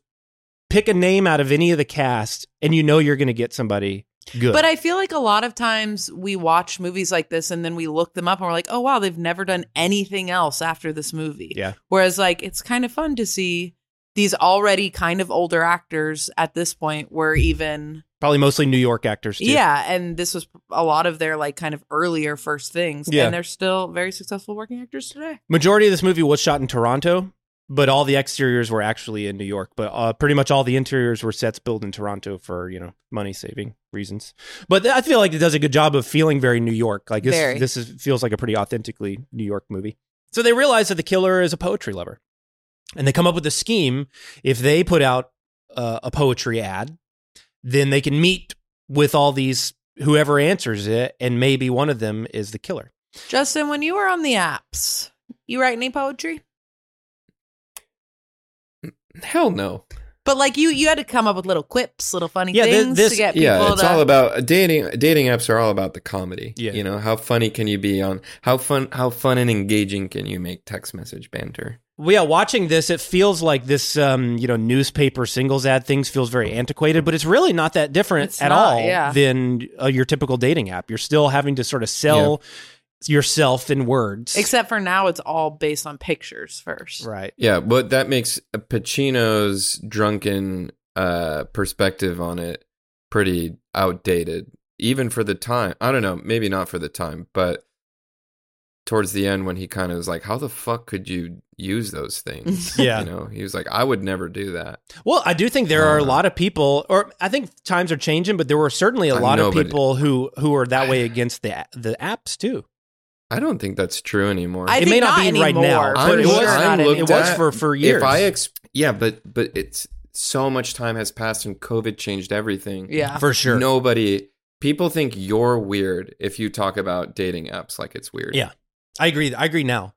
pick a name out of any of the cast, and you know you're going to get somebody good. But I feel like a lot of times we watch movies like this and then we look them up and we're like, oh, wow, they've never done anything else after this movie. Yeah. Whereas, like, it's kind of fun to see these already kind of older actors at this point were even. Probably mostly New York actors too. Yeah. And this was a lot of their, like, kind of earlier first things. Yeah. And they're still very successful working actors today. Majority of this movie was shot in Toronto, but all the exteriors were actually in New York. But uh, pretty much all the interiors were sets built in Toronto for you know money saving reasons. But I feel like it does a good job of feeling very New York. Like this, Very. this is, feels like a pretty authentically New York movie. So they realize that the killer is a poetry lover, and they come up with a scheme. If they put out uh, a poetry ad, then they can meet with all these whoever answers it, and maybe one of them is the killer. Justin, when you were on the apps, you write any poetry? Hell no. But like you, you had to come up with little quips, little funny Yeah, thi- things this- to get people yeah, it's to. all about dating. Dating apps are all about the comedy. Yeah. you know how funny can you be on how fun how fun and engaging can you make text message banter? Well, yeah, watching this, it feels like this, um, you know, newspaper singles ad things feels very antiquated, but it's really not that different It's at not, all yeah. than uh, your typical dating app. You're still having to sort of sell yourself in words, Except for now, it's all based on pictures first. right? Yeah, but that makes Pacino's drunken uh, perspective on it pretty outdated, even for the time. I don't know, maybe not for the time, but towards the end when he kind of was like, "How the fuck could you use those things?" Yeah. you know, he was like, "I would never do that." Well, I do think there are a lot of people, or I think times are changing, but there were certainly a lot know, of people who who are that way against the the apps too. I don't think that's true anymore. I it may not, not be right now, anymore, but for it was, sure not it anymore. was for for years. If I ex- yeah, but but it's so much time has passed and COVID changed everything. Yeah. For sure. Nobody people think you're weird if you talk about dating apps like it's weird. yeah, I agree. I agree now.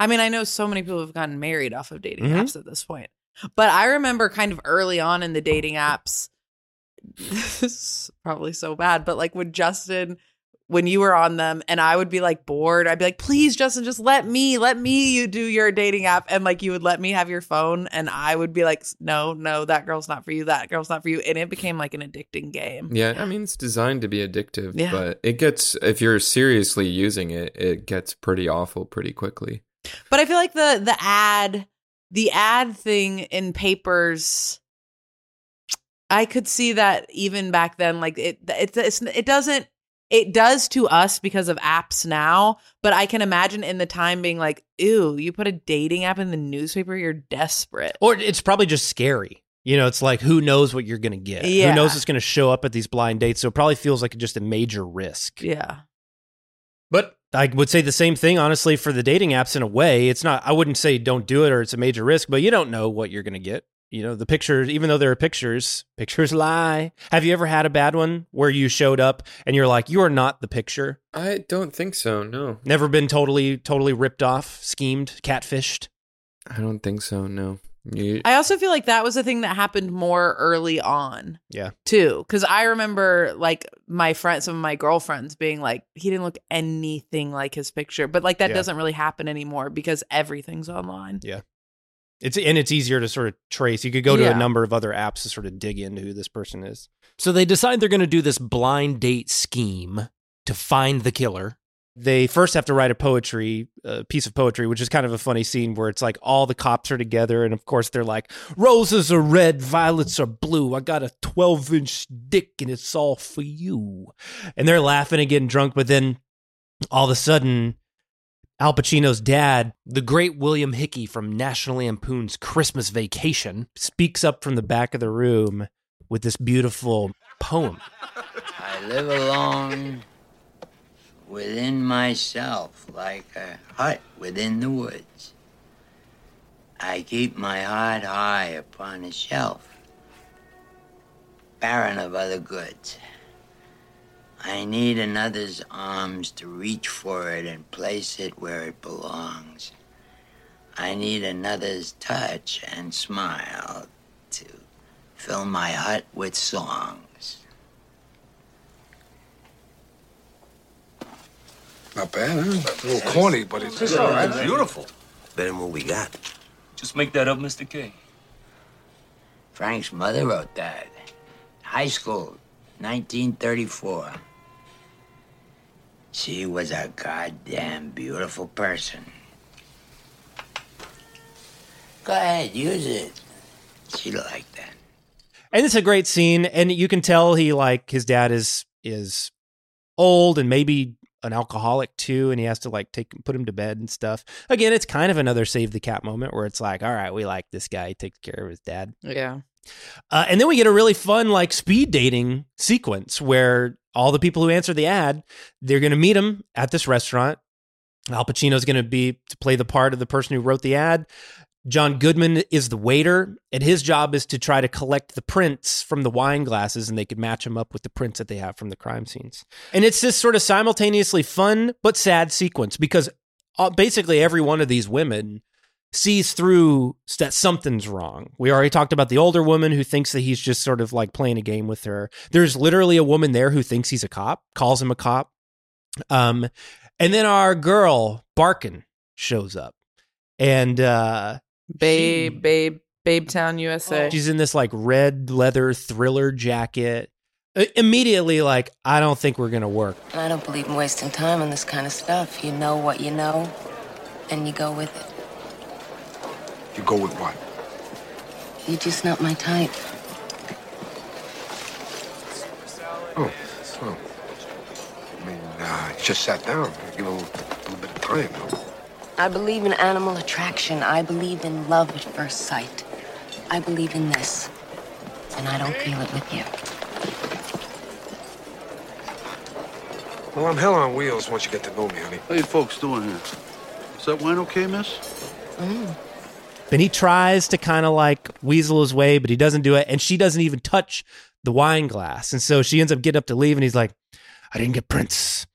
I mean, I know so many people have gotten married off of dating Mhm. apps at this point. But I remember kind of early on in the dating apps, this is probably so bad, but like when Justin, when you were on them and I would be like bored, I'd be like, please, Justin, just let me, let me you do your dating app. And like you would let me have your phone and I would be like, no, no, that girl's not for you. That girl's not for you. And it became like an addicting game. Yeah, I mean it's designed to be addictive, Yeah. but it gets if you're seriously using it, it gets pretty awful pretty quickly. But I feel like the the ad the ad thing in papers I could see that even back then like it it it's, it doesn't it does to us because of apps now, but I can imagine in the time being like, ew, you put a dating app in the newspaper, you're desperate. Or it's probably just scary. You know, it's like who knows what you're going to get? Yeah. Who knows what's going to show up at these blind dates? So it probably feels like just a major risk. Yeah. But I would say the same thing, honestly, for the dating apps in a way. It's not, I wouldn't say don't do it or it's a major risk, but you don't know what you're going to get. You know, the pictures, even though there are pictures, pictures lie. Have you ever had a bad one where you showed up and you're like, you are not the picture? I don't think so. No. Never been totally, totally ripped off, schemed, catfished? I don't think so. No. You, I also feel like that was a thing that happened more early on. Yeah. too because i remember like my friend some of my girlfriends being like he didn't look anything like his picture but like that Yeah. doesn't really happen anymore because everything's online Yeah. It's and it's easier to sort of trace. You could go to Yeah. a number of other apps to sort of dig into who this person is. So they decide they're going to do this blind date scheme to find the killer. They first have to write a poetry, a piece of poetry, which is kind of a funny scene where it's like all the cops are together, and of course they're like, "Roses are red, violets are blue. I got a twelve-inch dick, and it's all for you." And they're laughing and getting drunk, but then all of a sudden, Al Pacino's dad, The great William Hickey from National Lampoon's Christmas Vacation. speaks up from the back of the room with this beautiful poem. I live alone within myself like a hut within the woods. I keep my heart high upon a shelf, barren of other goods. I need another's arms to reach for it and place it where it belongs. I need another's touch and smile to fill my hut with songs. Not bad, huh? A little corny, but it's, It's all right, beautiful. Better than what we got. Just make that up, Mr. K. Frank's mother wrote that. High school, 1934. She was a goddamn beautiful person. Go ahead, use it. She liked that. and it's a great scene and you can tell he like his dad is is old and maybe an alcoholic too and he has to like take put him to bed and stuff again it's kind of another save the cat moment where it's like all right we like this guy he takes care of his dad yeah uh, and then we get a really fun like speed dating sequence where all the people who answer the ad they're going to meet him at this restaurant al pacino's going to be to play the part of the person who wrote the ad John Goodman is the waiter, and his job is to try to collect the prints from the wine glasses, and they could match them up with the prints that they have from the crime scenes. And it's this sort of simultaneously fun but sad sequence because uh, basically every one of these women sees through that something's wrong. We already talked about the older woman who thinks that he's just sort of like playing a game with her. There's literally a woman there who thinks he's a cop, calls him a cop. Um, and then our girl Barkin shows up, and uh, babe babe babe town usa She's in this like red leather thriller jacket. Immediately, like, I don't think we're gonna work. I don't believe in wasting time on this kind of stuff. You know what you know, and you go with it. You go with what? You're just not my type. Oh, oh. I mean, uh, just sat down. Give a little, little bit of time. I believe in animal attraction. I believe in love at first sight. I believe in this. And I don't feel it with you. Well, I'm hell on wheels once you get to know me, honey. How you folks doing here? Is that wine okay, miss? And he tries to kind of like weasel his way, but he doesn't do it. And she doesn't even touch the wine glass. And so she ends up getting up to leave, and he's like, I didn't get prints.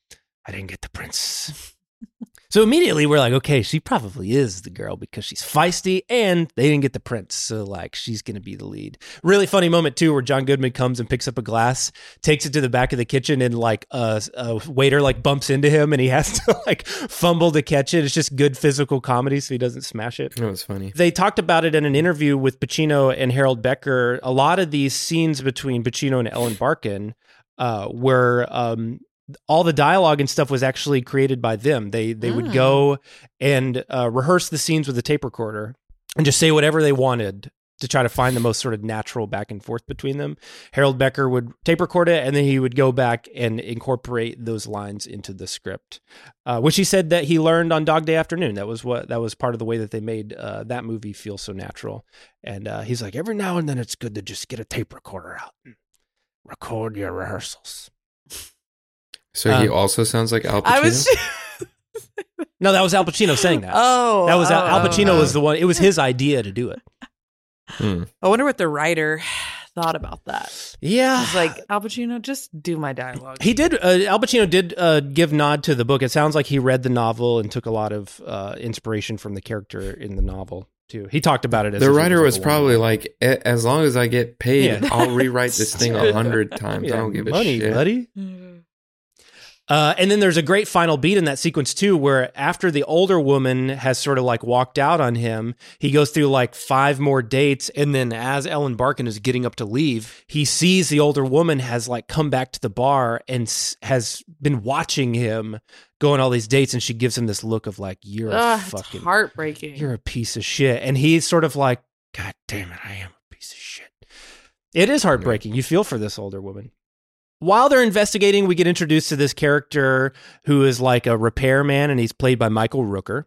I didn't get the prints. so immediately we're like, okay, she probably is the girl because she's feisty and they didn't get the prints. So, like, she's going to be the lead. Really funny moment, too, where John Goodman comes and picks up a glass, takes it to the back of the kitchen, and like a, a waiter like bumps into him and he has to like fumble to catch it. It's just good physical comedy so he doesn't smash it. That was funny. They talked about it in an interview with Pacino and Harold Becker. A lot of these scenes between Pacino and Ellen Barkin uh, were um, all the dialogue and stuff was actually created by them. They they would go and uh, rehearse the scenes with a tape recorder and just say whatever they wanted to try to find the most sort of natural back and forth between them. Harold Becker would tape record it and then he would go back and incorporate those lines into the script, uh, which he said that he learned on Dog Day Afternoon. That was what that was part of the way that they made uh, that movie feel so natural. And uh, he's like, every now and then it's good to just get a tape recorder out and record your rehearsals. So he Um, also sounds like Al Pacino. I was. No, that was Al Pacino saying that. Oh, that was Al, oh, Al Pacino oh, was the one. It was his idea to do it. Hmm. I wonder what the writer thought about that. Yeah. It's like Al Pacino, just do my dialogue. He did. Uh, Al Pacino did uh, give nod to the book. It sounds like he read the novel and took a lot of uh, inspiration from the character in the novel too. He talked about it. As The if writer like was a probably like, as long as I get paid, Yeah. I'll rewrite this thing a hundred times. Yeah, I don't give money, a shit. Money, buddy. Uh, and then there's a great final beat in that sequence too, where after the older woman has sort of like walked out on him, he goes through like five more dates, and then as Ellen Barkin is getting up to leave, he sees the older woman has like come back to the bar and s- has been watching him go on all these dates, and she gives him this look of like, "You're Ugh, a it's fucking, heartbreaking. you're a piece of shit," and he's sort of like, "God damn it, I am a piece of shit." It is heartbreaking. You feel for this older woman. While they're investigating, we get introduced to this character who is like a repairman, and he's played by Michael Rooker,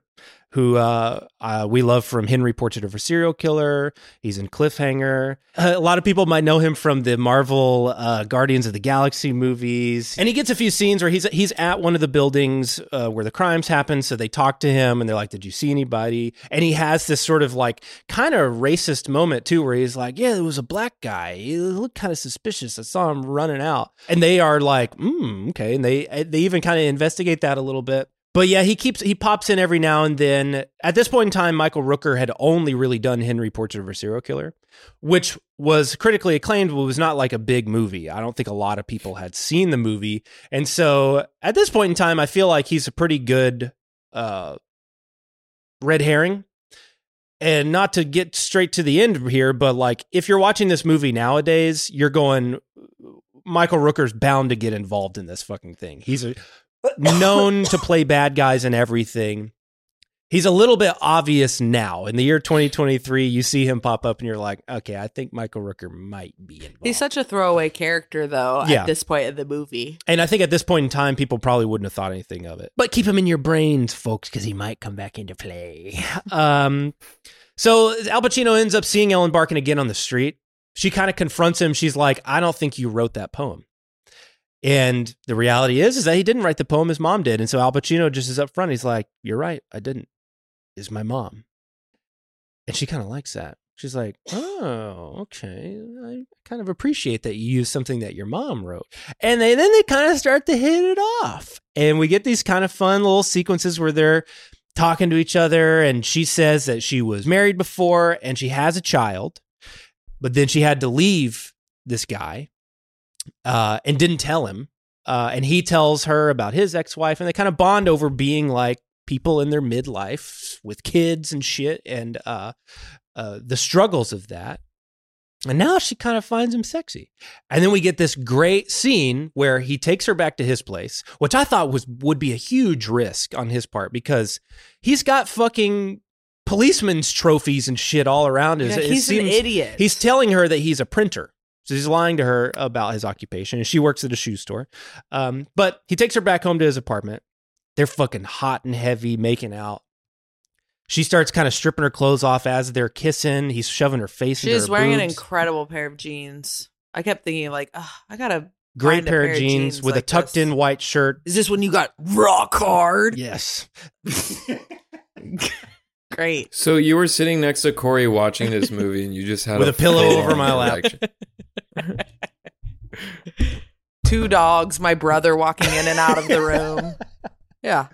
who uh, uh, we love from Henry Portrait of a Serial Killer. He's in Cliffhanger. Uh, a lot of people might know him from the Marvel uh, Guardians of the Galaxy movies, and he gets a few scenes where he's he's at one of the buildings uh, where the crimes happen. So they talk to him, and they're like, "Did you see anybody?" And he has this sort of like kind of racist moment too, where he's like, "Yeah, there was a black guy. He looked kind of suspicious. I saw him running out." And they are like, "Hmm, okay." And they they even kind of investigate that a little bit. But yeah, he keeps he pops in every now and then. At this point in time, Michael Rooker had only really done Henry Portrait of a Serial Killer, which was critically acclaimed, but was not like a big movie. I don't think a lot of people had seen the movie, and so at this point in time, I feel like he's a pretty good uh, red herring. And not to get straight to the end here, but like if you're watching this movie nowadays, you're going, Michael Rooker's bound to get involved in this fucking thing. He's a known to play bad guys and everything. He's a little bit obvious now. In the year 2023, you see him pop up and you're like, okay, I think Michael Rooker might be involved. He's such a throwaway character, though, Yeah. at this point in the movie. And I think at this point in time, people probably wouldn't have thought anything of it. But keep him in your brains, folks, because he might come back into play. um, so Al Pacino ends up seeing Ellen Barkin again on the street. She kind of confronts him. She's like, I don't think you wrote that poem. And the reality is, is that he didn't write the poem. His mom did. And so Al Pacino just is up front. He's like, You're right. I didn't. Is my mom. And she kind of likes that. She's like, Oh, okay. I kind of appreciate that you use something that your mom wrote. And they, then they kind of start to hit it off. And we get these kind of fun little sequences where they're talking to each other. And she says that she was married before and she has a child, but then she had to leave this guy uh, and didn't tell him. Uh, and he tells her about his ex wife, and they kind of bond over being like people in their midlife with kids and shit, and uh, uh, the struggles of that. And now she kind of finds him sexy. And then we get this great scene where he takes her back to his place, which I thought was would be a huge risk on his part because he's got fucking policeman's trophies and shit all around his. Yeah, he's an idiot. He's telling her that he's a printer. So he's lying to her about his occupation, and she works at a shoe store. Um, but he takes her back home to his apartment, They're fucking hot and heavy, making out. She starts kind of stripping her clothes off as they're kissing. He's shoving her face into She's her wearing an incredible pair of jeans. I kept thinking like, oh, I gotta Great find a pair, of jeans, with like a tucked in white shirt. Is this when you got rock hard? Yes. Great. So you were sitting next to Corey watching this movie, and you just had With a pillow over my lap. Two dogs, my brother walking in and out of the room. Yeah.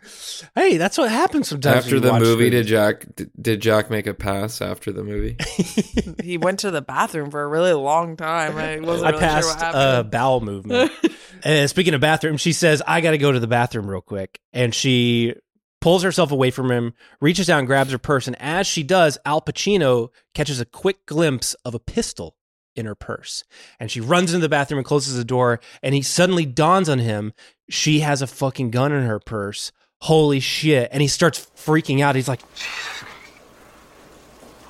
Hey, that's what happens sometimes. After the movie, movies. did Jack did Jack make a pass after the movie? he went to the bathroom for a really long time. I wasn't I really sure passed what a bowel movement. and speaking of bathroom, she says, I got to go to the bathroom real quick. And she pulls herself away from him, reaches down, grabs her purse. And as she does, Al Pacino catches a quick glimpse of a pistol in her purse. And she runs into the bathroom and closes the door. And he suddenly dawns on him she has a fucking gun in her purse. Holy shit. And he starts freaking out. He's like,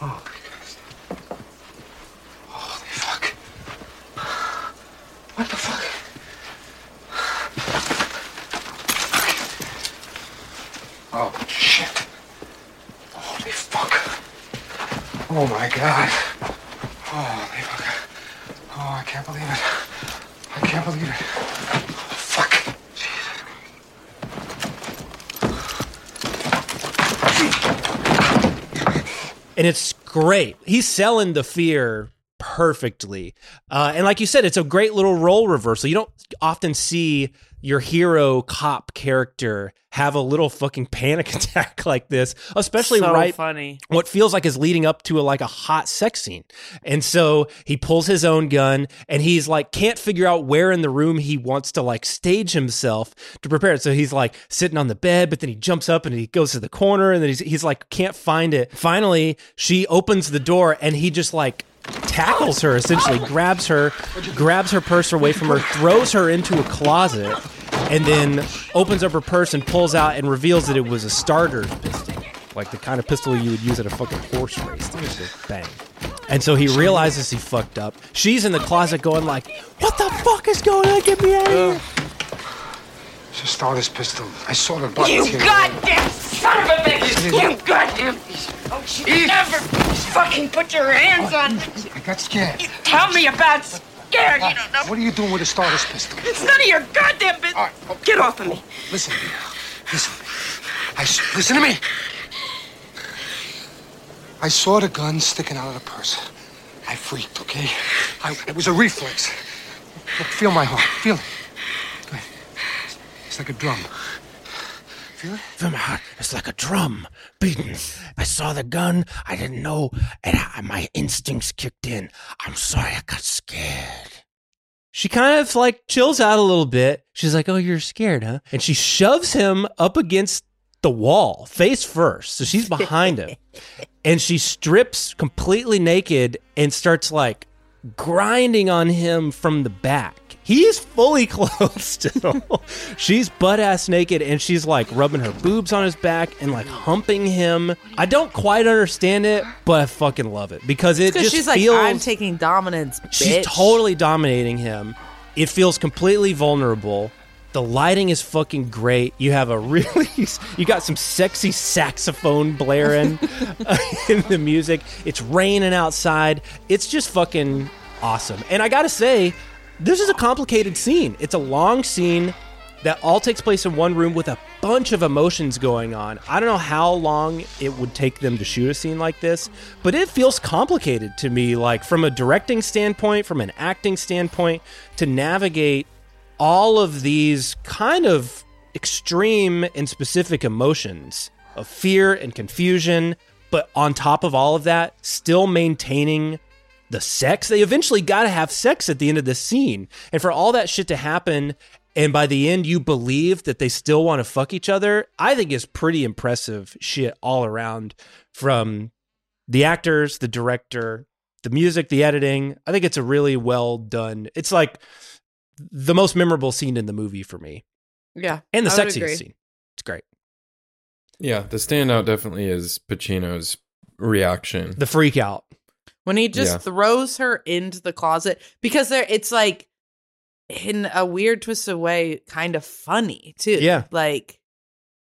Oh, Holy fuck. What the fuck? Oh, shit. Holy fuck. Oh, my God. Holy fuck. Oh, I can't believe it. I can't believe it. Fuck. and it's great. He's selling the fear perfectly. Uh, and like you said, it's a great little role reversal. You don't often see your hero cop character have a little fucking panic attack like this, especially So right funny. what feels like is leading up to a, like a hot sex scene. And so he pulls his own gun and he's like can't figure out where in the room he wants to like stage himself to prepare it. So he's like sitting on the bed, but then he jumps up and he goes to the corner and then he's, he's like can't find it. Finally, she opens the door and he just like tackles her essentially grabs her grabs her purse away from her throws her into a closet and then opens up her purse and pulls out and reveals that it was a starter pistol like the kind of pistol you would use at a fucking horse race. Just bang. And so he realizes he fucked up. She's in the closet going like what the fuck is going on? Get me out of here It's a starter's pistol. I saw the button. You goddamn son of a bitch! You goddamn Don't you ever fucking put your hands on me. I got scared. Tell me about scared. You don't know. What are you doing with a starter's pistol? It's none of your goddamn business. Oh. Get off of me. Listen, listen. I listen to me. I saw the gun sticking out of the purse. I freaked. Okay, I, it was a reflex. Look, feel my heart. Feel it. Go ahead. It's like a drum. Feel it? Feel my heart. It's like a drum beating. I saw the gun. I didn't know, and I, my instincts kicked in. I'm sorry. I got scared. she kind of like chills out a little bit she's like oh you're scared huh and she shoves him up against the wall face first so she's behind him and she strips completely naked and starts like grinding on him from the back he's fully clothed still she's butt ass naked and she's like rubbing her boobs on his back and like humping him i don't quite understand it but i fucking love it because it just she's like, feels I'm taking dominance, bitch. She's totally dominating him. It feels completely vulnerable. The lighting is fucking great. You have a really, you got some sexy saxophone blaring uh, in the music. It's raining outside. It's just fucking awesome. And I gotta say, this is a complicated scene. It's a long scene that all takes place in one room with a bunch of emotions going on. I don't know how long it would take them to shoot a scene like this, but it feels complicated to me, like from a directing standpoint, from an acting standpoint, to navigate all of these kind of extreme and specific emotions of fear and confusion, but on top of all of that, still maintaining the sex. They eventually got to have sex at the end of the scene. And for all that shit to happen, and by the end, you believe that they still want to fuck each other, I think is pretty impressive shit all around from the actors, the director, the music, the editing. I think it's a really well done. It's like the most memorable scene in the movie for me. Yeah. And the I would sexiest agree. scene. It's great. Yeah, the standout definitely is Pacino's reaction. The freak out. When he just Yeah. throws her into the closet because there it's like in a weird twisted way kind of funny too Yeah. like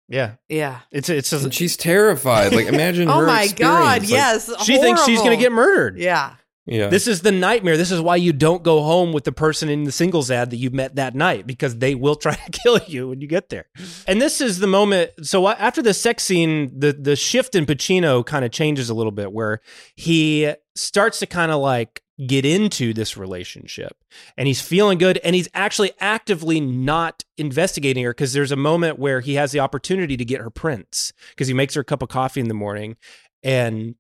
Yeah. Yeah. It's it's And she's terrified. Like imagine oh her my god, experience. Like, yes. she thinks she's going to get murdered. Yeah. Yeah. This is the nightmare. This is why you don't go home with the person in the singles ad that you met that night because they will try to kill you when you get there. And this is the moment. So after the sex scene, the the shift in Pacino kind of changes a little bit, where he starts to kind of like get into this relationship, and he's feeling good, and he's actually actively not investigating her because there's a moment where he has the opportunity to get her prints because he makes her a cup of coffee in the morning, and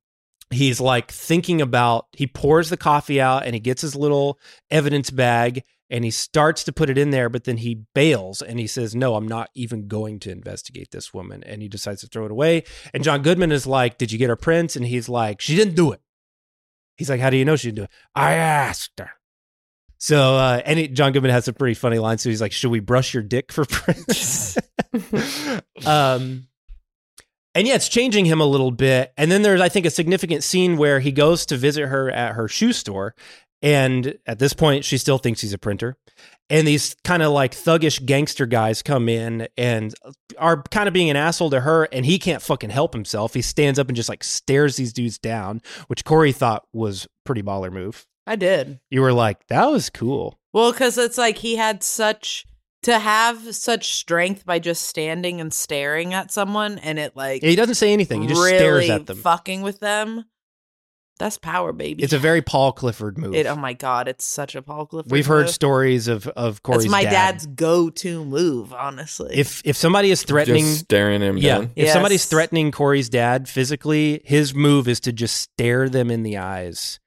he's like thinking about he pours the coffee out and he gets his little evidence bag and he starts to put it in there but then he bails and he says no i'm not even going to investigate this woman. And he decides to throw it away. And john goodman is like did you get her prints? And he's like she didn't do it. He's like how do you know she didn't do it? I asked her. So uh and he, john goodman has a pretty funny line so he's like should we brush your dick for prints? Um and yeah, it's changing him a little bit. And then there's, I think, a significant scene where he goes to visit her at her shoe store. And at this point, she still thinks he's a printer. And these kind of like thuggish gangster guys come in and are kind of being an asshole to her. And he can't fucking help himself. He stands up and just like stares these dudes down, which Corey thought was pretty baller move. I did. You were like, that was cool. Well, because it's like he had such to have such strength by just standing and staring at someone, and it like He doesn't say anything. He just really stares at them. fucking with them. That's power, baby. It's a very Paul Clifford move. It, oh my god, it's such a Paul Clifford. We've heard stories of of Corey's That's my dad. dad's go-to move, honestly. if if somebody is threatening Just staring him yeah down. if somebody's threatening corey's dad physically his move is to just stare them in the eyes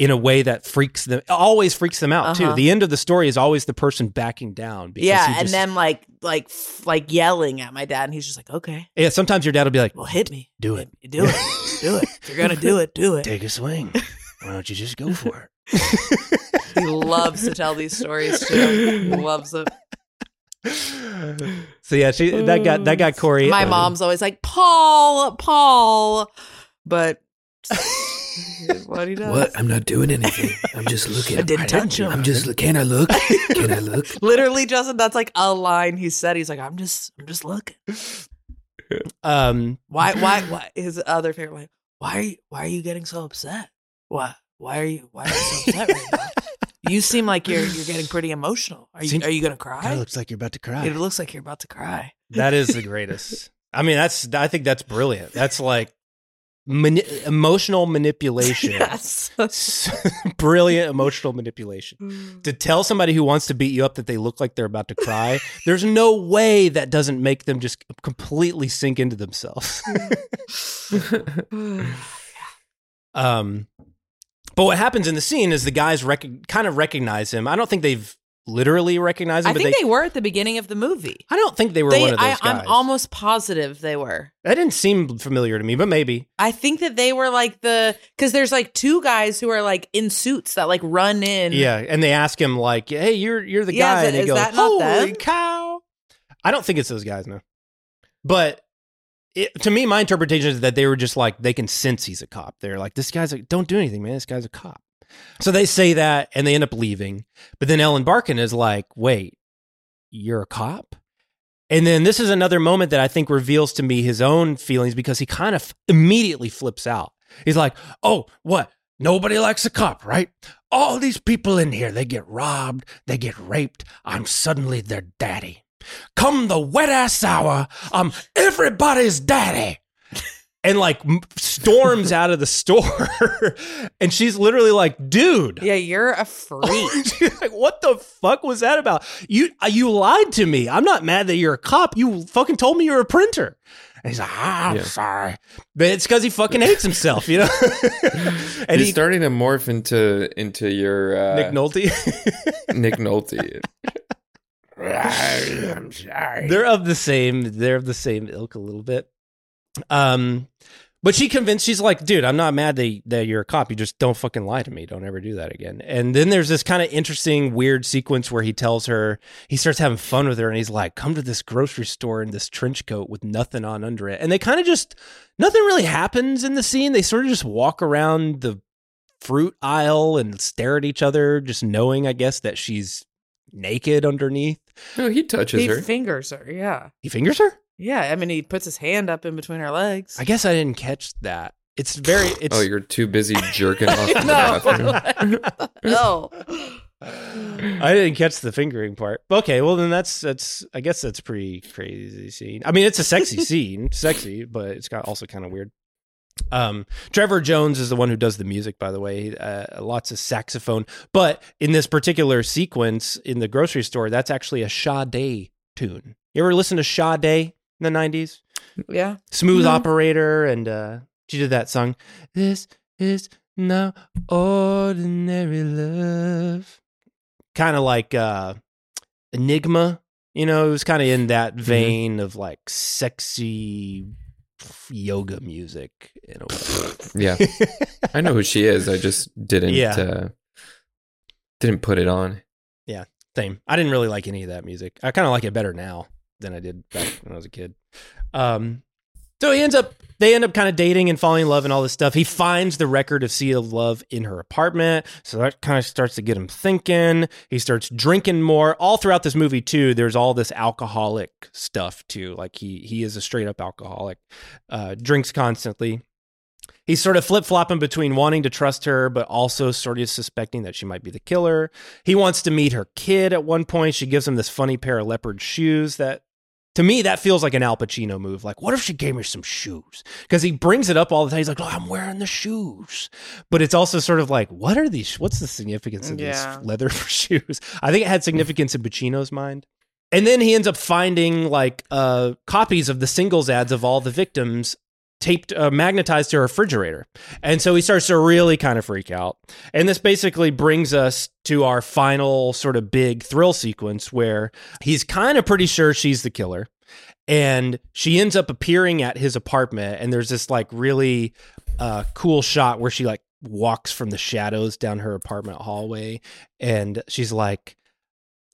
in a way that freaks them always freaks them out too Uh-huh. the end of the story is always the person backing down because yeah, he and then like like like yelling at my dad, and he's just like, "Okay, yeah sometimes your dad will be like well, hit me, do it do it, do it. If you're gonna do it, do it." take a swing why don't you just go for it He loves to tell these stories too. He loves it. so yeah she that got that got corey My uh, mom's always like, "Paul, Paul," but what he does? What? I'm not doing anything. I'm just looking. I didn't touch him. I'm just. Can I look? Can I look? Literally, Justin, that's like a line he said. He's like, "I'm just, I'm just looking." um Why, why, why? His other favorite line. Why are you, why are you getting so upset? Why, why are you, why are you so upset right now? You seem like you're you're getting pretty emotional. Are you Seems- are you gonna cry? Kinda looks like you're about to cry It looks like you're about to cry. That is the greatest. I mean, that's I think that's brilliant. That's like mani- emotional manipulation. Yes. brilliant emotional manipulation. To tell somebody who wants to beat you up that they look like they're about to cry, there's no way that doesn't make them just completely sink into themselves. um but what happens in the scene is the guys rec- kind of recognize him. I don't think they've literally recognized him, I but think they, they, were at the beginning of the movie. I don't think they were They, one of those I, guys. I'm almost positive they were. that didn't seem familiar to me, but maybe. I think that they were like the because there's like two guys who are like in suits that like run in. Yeah, and they ask him like, "Hey, you're you're the Yeah, guy," and he goes, that "Holy them?" cow!" I don't think it's those guys, no. But it, to me, my interpretation is that they were just like they can sense he's a cop. They're like, "This guy's like, don't do anything, man. This guy's a cop." So they say that, and they end up leaving. But then Ellen Barkin is like, "Wait, you're a cop?" And then this is another moment that I think reveals to me his own feelings because he kind of immediately flips out. He's like, "Oh, what? Nobody likes a cop, right? All these people in here, they get robbed, they get raped. I'm suddenly their daddy. Come the wet ass hour, I'm everybody's daddy." And like storms out of the store, and she's literally like, "Dude, Yeah, you're a freak. She's like, what the fuck was that about? You uh, you lied to me. I'm not mad that you're a cop. You fucking told me you're a printer. And he's like, ah, I'm Yeah. sorry. But it's because he fucking hates himself, you know? and He's he, starting to morph into into your uh, Nick Nolte. Nick Nolte. I'm sorry. they're of the same, they're of the same ilk a little bit. Um, but she convinced, she's like, dude, I'm not mad that, that you're a cop. You just don't fucking lie to me. Don't ever do that again. And then there's this kind of interesting, weird sequence where he tells her, he starts having fun with her and he's like, come to this grocery store in this trench coat with nothing on under it. And they kind of just, nothing really happens in the scene. They sort of just walk around the fruit aisle and stare at each other, just knowing, I guess, that she's naked underneath. No, he touches he her. fingers her. Yeah. He fingers her? Yeah, I mean, he puts his hand up in between her legs. I guess I didn't catch that. It's very. It's oh, you're too busy jerking off in the bathroom. no. I didn't catch the fingering part. Okay, well then that's that's I guess that's a pretty crazy scene. I mean, it's a sexy scene, sexy, but it's got also kind of weird. Um, Trevor Jones is the one who does the music, by the way. Uh, lots of saxophone, but in this particular sequence in the grocery store, that's actually a Sade tune. You ever listen to Sade in the '90s? Yeah. Smooth Mhm. Operator, and uh, she did that song. This is no ordinary love. Kind of like uh, Enigma. You know, it was kind of in that vein of like sexy yoga music in a way. Yeah, I know who she is. I just didn't. Yeah. Uh, didn't put it on. Yeah, same. I didn't really like any of that music. I kind of like it better now than I did back when I was a kid. Um, so he ends up, they end up kind of dating and falling in love and all this stuff. He finds the record of Sea of Love in her apartment. So that kind of starts to get him thinking. He starts drinking more. All throughout this movie, too, there's all this alcoholic stuff, too. Like he, he is a straight up alcoholic, uh, drinks constantly he's sort of flip flopping between wanting to trust her, but also sort of suspecting that she might be the killer. He wants to meet her kid at one point. She gives him this funny pair of leopard shoes that. To me, that feels like an Al Pacino move. Like, what if she gave me some shoes? Because he brings it up all the time. He's like, "Oh, I'm wearing the shoes," but it's also sort of like, "What are these? What's the significance of Yeah. these leather shoes?" I think it had significance in Pacino's mind. And then he ends up finding like uh, copies of the singles ads of all the victims taped, uh, magnetized to her refrigerator. And so he starts to really kind of freak out. And this basically brings us to our final sort of big thrill sequence where he's kind of pretty sure she's the killer. And she ends up appearing at his apartment. And there's this like really uh, cool shot where she like walks from the shadows down her apartment hallway. And she's like,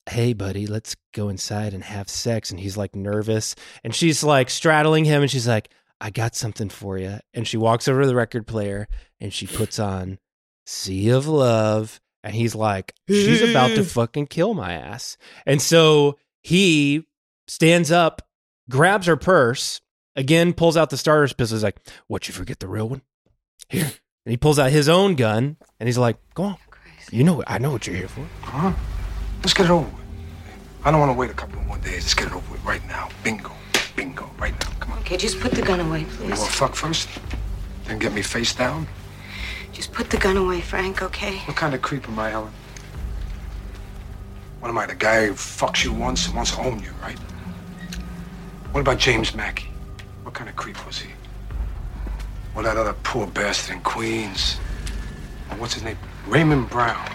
hey buddy let's go inside and have sex and he's like nervous and she's like straddling him and she's like i got something for you and she walks over to the record player and she puts on sea of love and he's like she's about to fucking kill my ass and so he stands up grabs her purse again pulls out the starter's pistol he's like what you forget the real one here and he pulls out his own gun and he's like go on you know i know what you're here for Huh? Let's get it over with. I don't want to wait a couple more days. Let's get it over with right now. Bingo. Bingo. Right now. Okay, just put the gun away, please. You want fuck first? Then get me face down? Just put the gun away, Frank, okay? What kind of creep am I, Helen? What am I, the guy who fucks you once and wants to own you, right? What about James Mackey? What kind of creep was he? Or that other poor bastard in Queens? Or what's his name? Raymond Brown.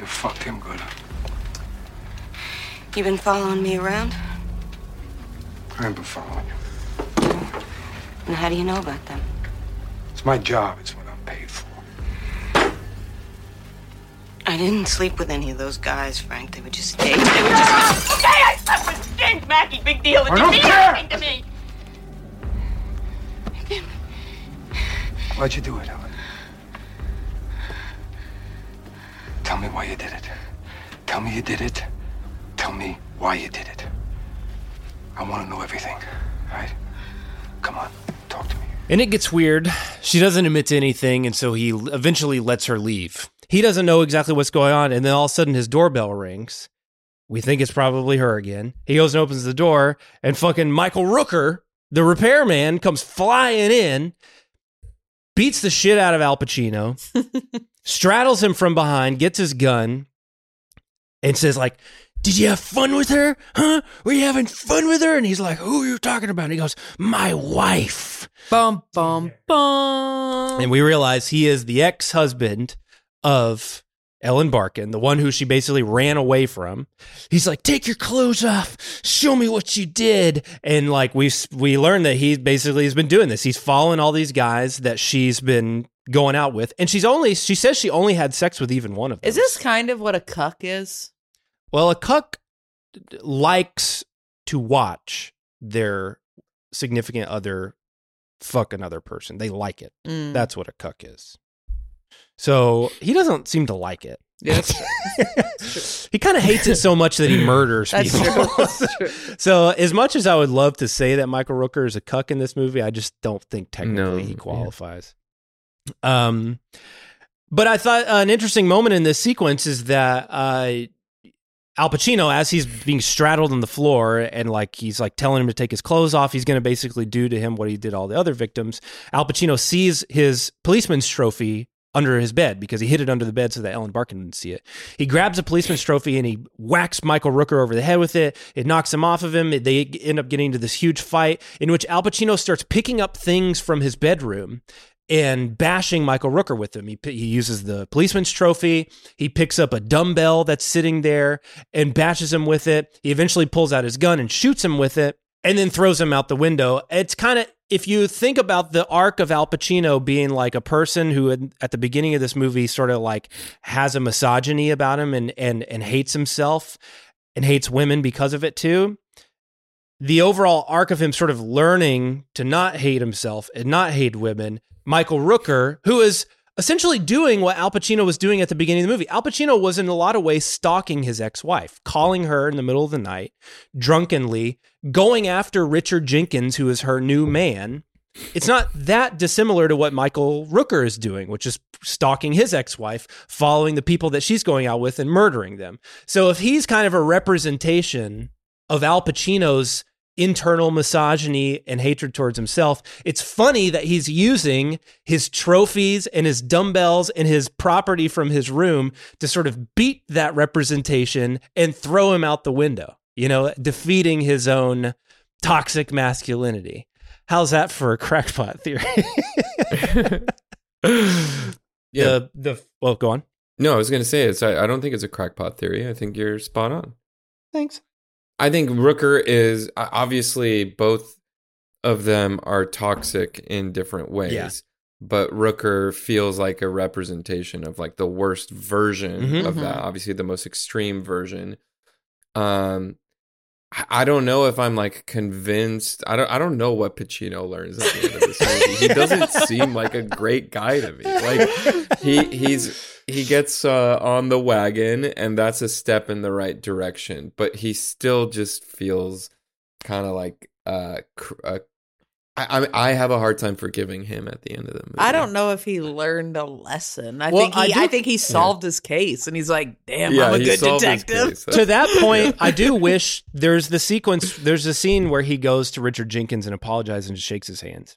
You fucked him good. You been following me around? I ain't been following you. And how do you know about them? It's my job. It's what I'm paid for. I didn't sleep with any of those guys, Frank. They were just dates. They were just. Okay, I slept with James Mackey. Big deal. It I didn't don't mean care. anything to me. Why'd you do it, Helen? Tell me why you did it. Tell me you did it. Tell me why you did it. I want to know everything, right? Come on, talk to me. And it gets weird. She doesn't admit to anything, and so he eventually lets her leave. He doesn't know exactly what's going on, and then all of a sudden his doorbell rings. We think it's probably her again. He goes and opens the door, and fucking Michael Rooker, the repairman, comes flying in, beats the shit out of Al Pacino, straddles him from behind, gets his gun, and says like, "Did you have fun with her? Huh? Were you having fun with her?" And he's like, "Who are you talking about?" And he goes, "My wife." Bum bum bum. And we realize he is the ex-husband of Ellen Barkin, the one who she basically ran away from. He's like, "Take your clothes off. Show me what you did." And like we we learned that he basically has been doing this. He's following all these guys that she's been going out with, and she's only she says she only had sex with even one of them. Is this kind of what a cuck is? Well, a cuck likes to watch their significant other fuck another person. They like it. Mm. That's what a cuck is. So he doesn't seem to like it. Yes. he kind of hates it so much that he murders That's people. true. That's true. so, as much as I would love to say that Michael Rooker is a cuck in this movie, I just don't think technically No, he yeah. qualifies. Um, but I thought uh, an interesting moment in this sequence is that uh, Al Pacino, as he's being straddled on the floor and like he's like telling him to take his clothes off, he's going to basically do to him what he did all the other victims. Al Pacino sees his policeman's trophy under his bed because he hid it under the bed so that Ellen Barkin didn't see it. He grabs a policeman's trophy and he whacks Michael Rooker over the head with it. It knocks him off of him. They end up getting into this huge fight in which Al Pacino starts picking up things from his bedroom and bashing Michael Rooker with him. He, he uses the policeman's trophy. He picks up a dumbbell that's sitting there and bashes him with it. He eventually pulls out his gun and shoots him with it and then throws him out the window. It's kind of, if you think about the arc of Al Pacino being like a person who had, at the beginning of this movie sort of like has a misogyny about him and, and, and hates himself and hates women because of it too the overall arc of him sort of learning to not hate himself and not hate women, Michael Rooker, who is essentially doing what Al Pacino was doing at the beginning of the movie. Al Pacino was in a lot of ways stalking his ex-wife, calling her in the middle of the night, drunkenly, going after Richard Jenkins, who is her new man. It's not that dissimilar to what Michael Rooker is doing, which is stalking his ex-wife, following the people that she's going out with and murdering them. So if he's kind of a representation of Al Pacino's internal misogyny and hatred towards himself. It's funny that he's using his trophies and his dumbbells and his property from his room to sort of beat that representation and throw him out the window, you know, defeating his own toxic masculinity. How's that for a crackpot theory? Yeah. The, the well, go on. No, I was going to say it's. I, I don't think it's a crackpot theory. I think you're spot on. Thanks. I think Rooker is obviously both of them are toxic in different ways. Yeah. But Rooker feels like a representation of like the worst version Mhm. of that. Obviously, the most extreme version. Um, I- I don't know if I'm like convinced. I don't. I don't know what Pacino learns at the end of this movie. he doesn't seem like a great guy to me. Like he he's he gets uh, on the wagon, and that's a step in the right direction. But he still just feels kind of like uh, cr- uh I, I I have a hard time forgiving him at the end of the movie. I don't know if he learned a lesson. I Well, think he, I I, think he solved his case, and he's like, "Damn, Yeah, I'm a good detective." to that point, I do wish there's the sequence. There's a scene where he goes to Richard Jenkins and apologizes and shakes his hands.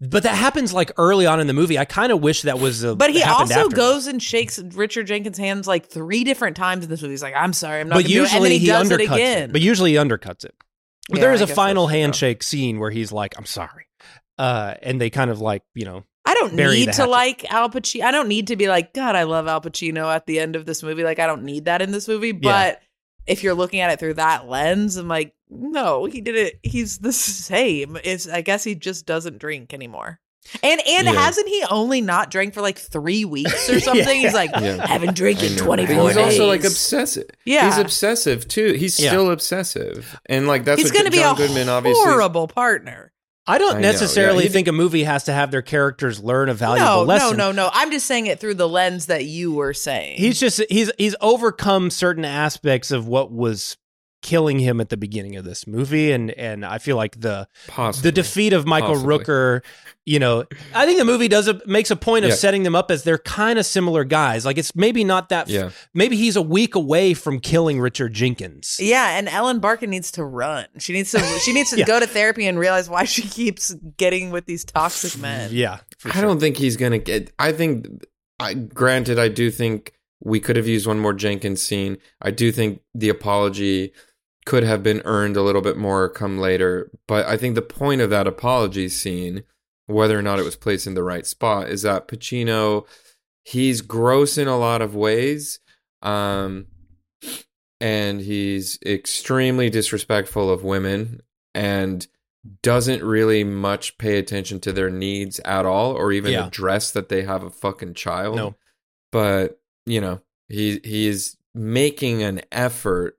But that happens like early on in the movie. I kind of wish that was a. But he also after. goes and shakes Richard Jenkins' hands like three different times in this movie. He's like, "I'm sorry, I'm not." But gonna do it," and usually then he, he, does undercuts it again. But usually he undercuts it. But Yeah, there is I a final handshake scene where he's like, "I'm sorry," uh, and they kind of like you know. I don't need to like Al Pacino. I don't need to be like, God, I love Al Pacino at the end of this movie. Like, I don't need that in this movie. But if you're looking at it through that lens, I'm like, no, he did it. He's the same. It's I guess he just doesn't drink anymore. And and Yeah. hasn't he only not drank for like three weeks or something? He's like, Yeah. haven't drank I in 24 But he's days. also like obsessive. Yeah. he's obsessive too. He's Yeah. still obsessive, and like that's He's going to be John a Goodman obviously. horrible partner. I don't I know, yeah. necessarily He- think a movie has to have their characters learn a valuable No, lesson. no, no, no. I'm just saying it through the lens that you were saying. He's just he's he's overcome certain aspects of what was killing him at the beginning of this movie and and I feel like the Possibly. the defeat of Michael Possibly. Rooker, you know, I think the movie does a, makes a point of Yeah. setting them up as they're kind of similar guys. Like it's maybe not that Yeah. maybe he's a week away from killing Richard Jenkins. Yeah, and Ellen Barkin needs to run. She needs to she needs to Yeah. go to therapy and realize why she keeps getting with these toxic men. Yeah. for I don't think he's gonna get. I think. I granted, I do think we could have used one more Jenkins scene. I do think the apology could have been earned a little bit more come later. But I think the point of that apology scene, whether or not it was placed in the right spot, is that Pacino, he's gross in a lot of ways. Um, and he's extremely disrespectful of women and doesn't really much pay attention to their needs at all or even Yeah. address that they have a fucking child. No. But, you know, he he is making an effort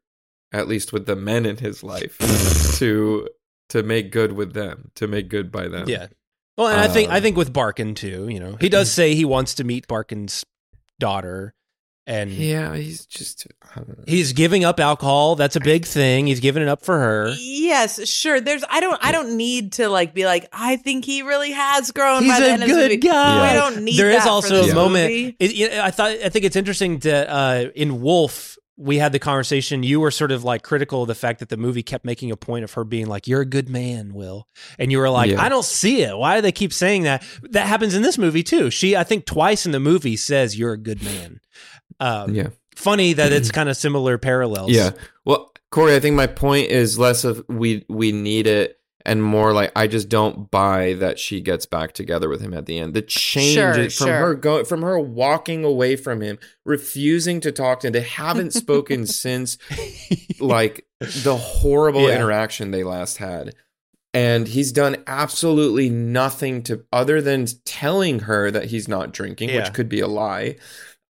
at least with the men in his life to to make good with them, to make good by them. Yeah. Well, and I think I Um, think with Barkin too, you know, he does say he wants to meet Barkin's daughter, And Yeah, he's just. I don't know. he's giving up alcohol. That's a big thing. He's giving it up for her. Yes, sure. There's I don't I don't need to like be like I think he really has grown. He's by the a end of this good movie. guy. We don't need. There is that also this a moment. It, you know, I thought I think it's interesting that uh, in Wolf we had the conversation. You were sort of like critical of the fact that the movie kept making a point of her being like, "You're a good man, Will," and you were like, Yeah. "I don't see it. Why do they keep saying that?" That happens in this movie too. She, I think, twice in the movie says, "You're a good man." Um, Yeah. Funny that it's kind of similar parallels. Yeah. Well, Corey, I think my point is less of we we need it and more like I just don't buy that she gets back together with him at the end. The change Sure, from sure. her going from her walking away from him, refusing to talk to him. They haven't spoken since like the horrible Yeah. interaction they last had. And he's done absolutely nothing to other than telling her that he's not drinking, Yeah. which could be a lie.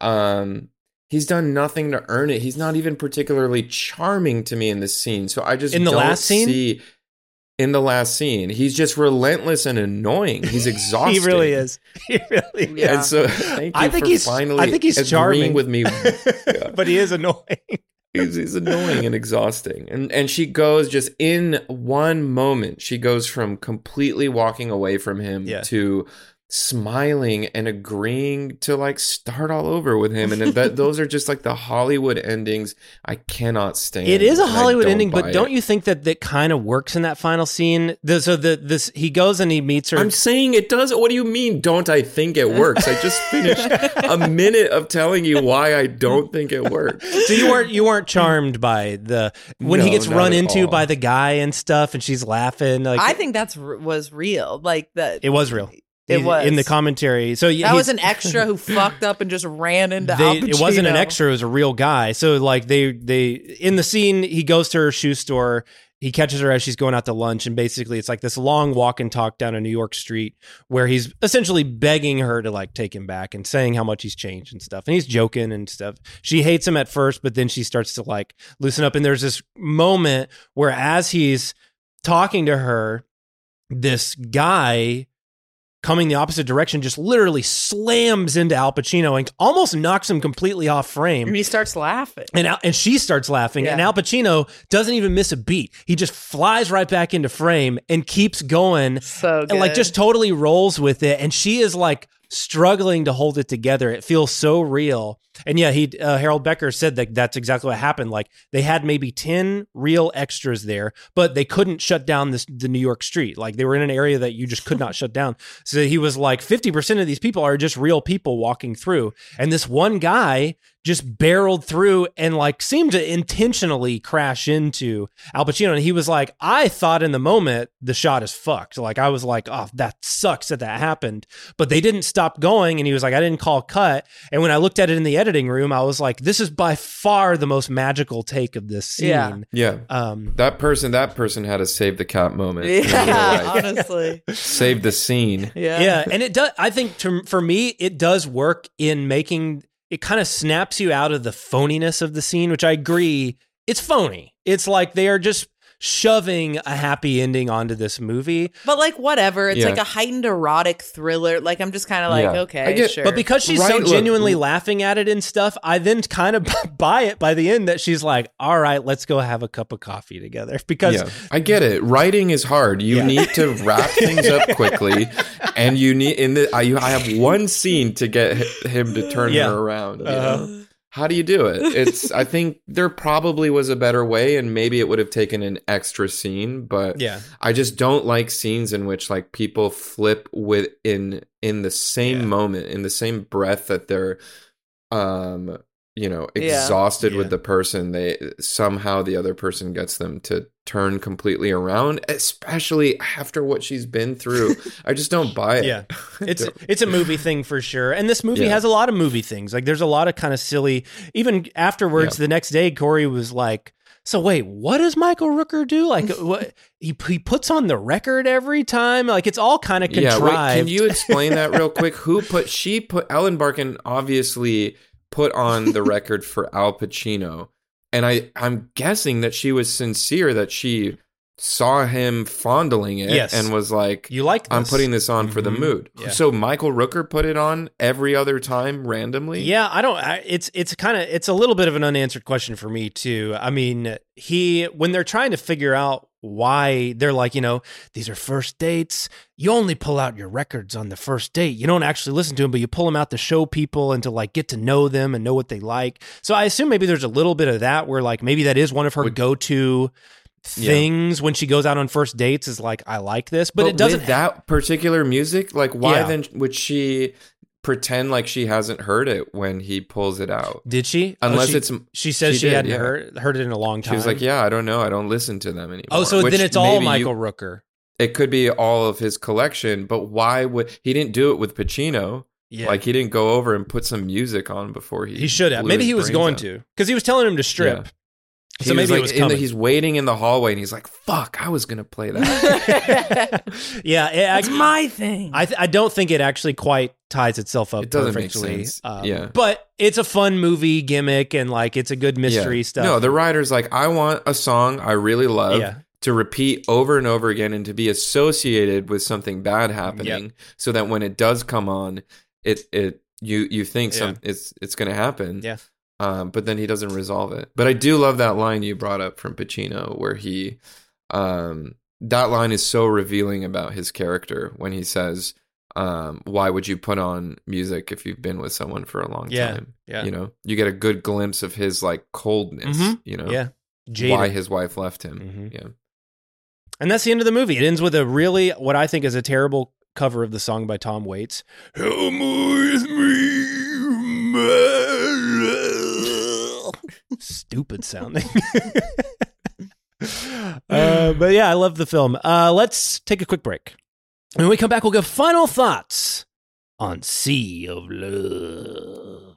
Um he's done nothing to earn it. He's not even particularly charming to me in this scene. So I just In the don't last scene? see in the last scene. He's just relentless and annoying. He's exhausted. he really is. He really is. And so thank you I think for he's- finally I think he's charming. with me. but he is annoying. He's, he's annoying and exhausting. And and she goes just in one moment, she goes from completely walking away from him Yeah. to smiling and agreeing to like start all over with him. And that those are just like the Hollywood endings I cannot stand. It is a Hollywood ending, but don't it. you think that that kind of works in that final scene? The, so the this he goes and he meets her. I'm saying it does. What do you mean? Don't I think it works? I just finished a minute of telling you why I don't think it works. so you weren't you weren't charmed by the when he gets run into all. by the guy and stuff, and she's laughing. Like I think that's was real. Like that. it was real. It was. in the commentary. So that was an extra who fucked up and just ran into. they, it wasn't an extra; it was a real guy. So like they they in the scene, he goes to her shoe store. He catches her as she's going out to lunch, and basically it's like this long walk and talk down a New York street where he's essentially begging her to like take him back and saying how much he's changed and stuff. And he's joking and stuff. She hates him at first, but then she starts to like loosen up. And there's this moment where as he's talking to her, this guy coming the opposite direction just literally slams into Al Pacino and almost knocks him completely off frame. And he starts laughing. And Al, and she starts laughing, and Al Pacino doesn't even miss a beat. He just flies right back into frame and keeps going, So and like just totally rolls with it. And she is like struggling to hold it together. It feels so real. And yeah, he uh, Harold Becker said that that's exactly what happened. Like they had maybe ten real extras there, but they couldn't shut down this the New York street. Like they were in an area that you just could not shut down. So he was like, fifty percent of these people are just real people walking through, and this one guy just barreled through and like seemed to intentionally crash into Al Pacino. And he was like, I thought in the moment the shot is fucked. Like I was like, oh, that sucks that that happened. But they didn't stop going. And he was like, I didn't call cut. And when I looked at it in the editing room, I was like, this is by far the most magical take of this scene. Yeah. Yeah. Um, that person that person had a save the cat moment. Yeah, honestly. Save the scene. Yeah. Yeah, and it does. I think to, for me, it does work in making it kind of snaps you out of the phoniness of the scene, which I agree. It's phony. It's like they are just shoving a happy ending onto this movie. But like whatever, it's Yeah. like a heightened erotic thriller. Like I'm just kind of like, Yeah. okay, get- sure. But because she's so Right, look, genuinely laughing at it and stuff, I then kind of buy it by the end that she's like, "All right, let's go have a cup of coffee together." Because yeah, I get it. Writing is hard. You Yeah. need to wrap things up quickly, and you need in the. I, you- I have one scene to get him to turn Yeah. her around. Uh-huh. know? How do you do it? It's. I think there probably was a better way, and maybe it would have taken an extra scene. But Yeah. I just don't like scenes in which like people flip within in in the same moment, in the same breath that they're, um, you know, Yeah. exhausted with Yeah. the person. They somehow the other person gets them to turn completely around, especially after what she's been through. I just don't buy it. Yeah. It's it's a movie thing for sure. And this movie Yeah. has a lot of movie things. Like there's a lot of kind of silly even afterwards Yeah. the next day Corey was like so wait, what does Michael Rooker do? Like what he he puts on the record every time? Like it's all kind of contrived. Yeah, wait, can you explain that real quick? Who put she put Ellen Barkin obviously put on the record for Al Pacino. And I I'm guessing that she was sincere that she saw him fondling it Yes. and was like, You like I'm putting this on for the Mhm. mood." Yeah. So Michael Rooker put it on every other time randomly. Yeah, I don't. I, it's it's kind of it's a little bit of an unanswered question for me too. I mean, he when they're trying to figure out why they're like, you know, these are first dates. You only pull out your records on the first date. You don't actually listen to them, but you pull them out to show people and to like get to know them and know what they like. So I assume maybe there's a little bit of that where like maybe that is one of her go to Yeah. things when she goes out on first dates is like I like this, but, it doesn't that particular music. Like, why Yeah. then would she pretend like she hasn't heard it when he pulls it out? Did she? Oh, Unless she- it's she says she did, hadn't yeah. heard heard it in a long time. She was like, "Yeah, I don't know. I don't listen to them anymore." Oh, so Which then it's all Michael you- Rooker. It could be all of his collection, but why would he didn't do it with Pacino? Yeah. Like he didn't go over and put some music on before he. He should have. Maybe he was going out. to because he was telling him to strip. Yeah. So maybe was it like was in the- coming. he's waiting in the hallway and he's like, "Fuck, I was gonna play that." yeah, it, That's I, my thing. I th- I don't think it actually quite ties itself up It doesn't make perfectly. sense. Um, Yeah. but it's a fun movie gimmick and like it's a good mystery Yeah. stuff. No, the writer's like, I want a song I really love Yeah. to repeat over and over again and to be associated with something bad happening, so that when it does come on, it it you you think some it's it's going to happen. Yeah. Um, but then he doesn't resolve it. But I do love that line you brought up from Pacino, where he, um, that line is so revealing about his character when he says, um, "Why would you put on music if you've been with someone for a long Yeah, time?" yeah. you know, you get a good glimpse of his like coldness. Mhm. You know, Yeah. why Jaded. Mm-hmm. his wife left him. Yeah, And that's the end of the movie. It ends with a really what I think is a terrible cover of the song by Tom Waits. Come with me, Stupid sounding. uh, but yeah, I love the film. Uh, let's take a quick break. When we come back, we'll give final thoughts on Sea of Love.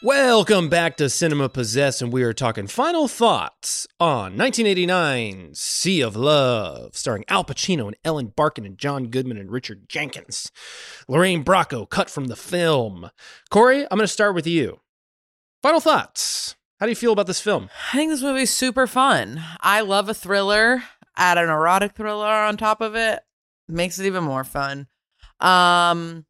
Welcome back to Cinema Possessed, and we are talking final thoughts on 1989 Sea of Love, starring Al Pacino and Ellen Barkin and John Goodman and Richard Jenkins. Lorraine Bracco cut from the film. Corey, I'm going to start with you. Final thoughts. How do you feel about this film? I think this movie's super fun. I love a thriller. Add an erotic thriller on top of it, makes it even more fun. Um,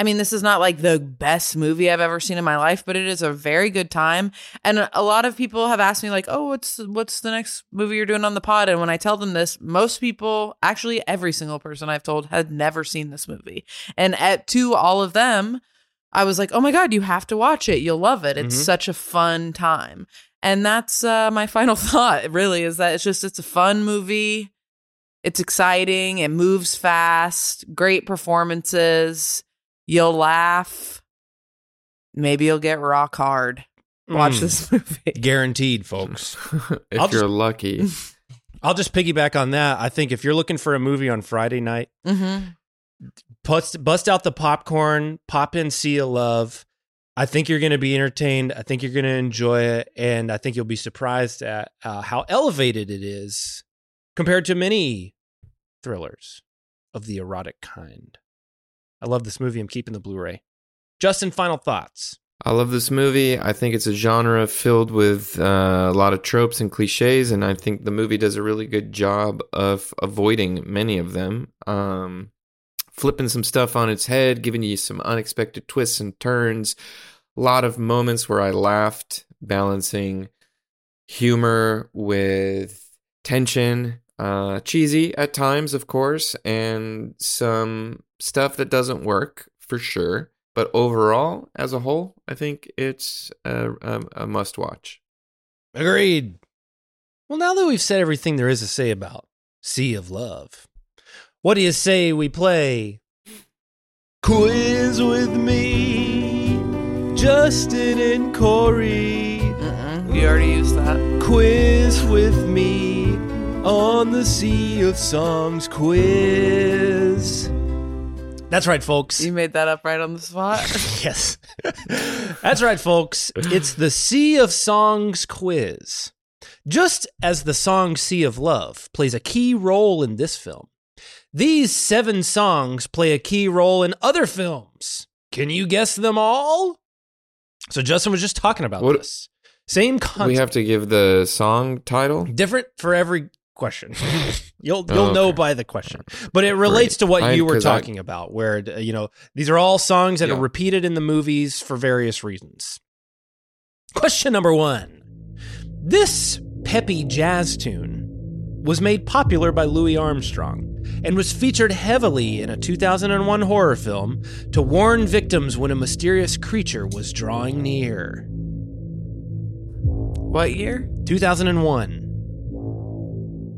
I mean, this is not like the best movie I've ever seen in my life, but it is a very good time. And a lot of people have asked me, like, "Oh, what's what's the next movie you're doing on the pod?" And when I tell them this, most people, actually, every single person I've told, had never seen this movie. And at to all of them, I was like, "Oh my god, you have to watch it. You'll love it. It's Mhm. such a fun time." And that's uh, my final thought. Really, is that it's just it's a fun movie. It's exciting. It moves fast. Great performances. You'll laugh. Maybe you'll get rock hard. Watch Mm. this movie. Guaranteed, folks. if I'll you're just- lucky. I'll just piggyback on that. I think if you're looking for a movie on Friday night, Mm-hmm. bust, bust out the popcorn, pop in Sea of Love. I think you're going to be entertained. I think you're going to enjoy it. And I think you'll be surprised at uh, how elevated it is compared to many thrillers of the erotic kind. I love this movie. I'm keeping the Blu ray. Justin, final thoughts. I love this movie. I think it's a genre filled with uh, a lot of tropes and cliches, and I think the movie does a really good job of avoiding many of them. Um, flipping some stuff on its head, giving you some unexpected twists and turns. A lot of moments where I laughed, balancing humor with tension, uh, cheesy at times, of course, and some stuff that doesn't work for sure. But overall, as a whole, I think it's a, a, a must watch. Agreed. Well, now that we've said everything there is to say about Sea of Love, what do you say we play Quiz with me, Justin and Corey. Mm-mm, we already used that. Quiz with me on the Sea of Songs quiz. That's right, folks. You made that up right on the spot. yes. That's right, folks. It's the Sea of Songs quiz. Just as the song Sea of Love plays a key role in this film, these seven songs play a key role in other films. Can you guess them all? So Justin was just talking about What- this. Same concept. We have to give the song title. different for every question. you'll you'll Oh, know by the question, but it relates to what I- you were 'cause I- talking about, where you know these are all songs that Yeah. are repeated in the movies for various reasons. Question number one: This peppy jazz tune was made popular by Louis Armstrong and was featured heavily in a 2001 horror film to warn victims when a mysterious creature was drawing near. what year? 2001.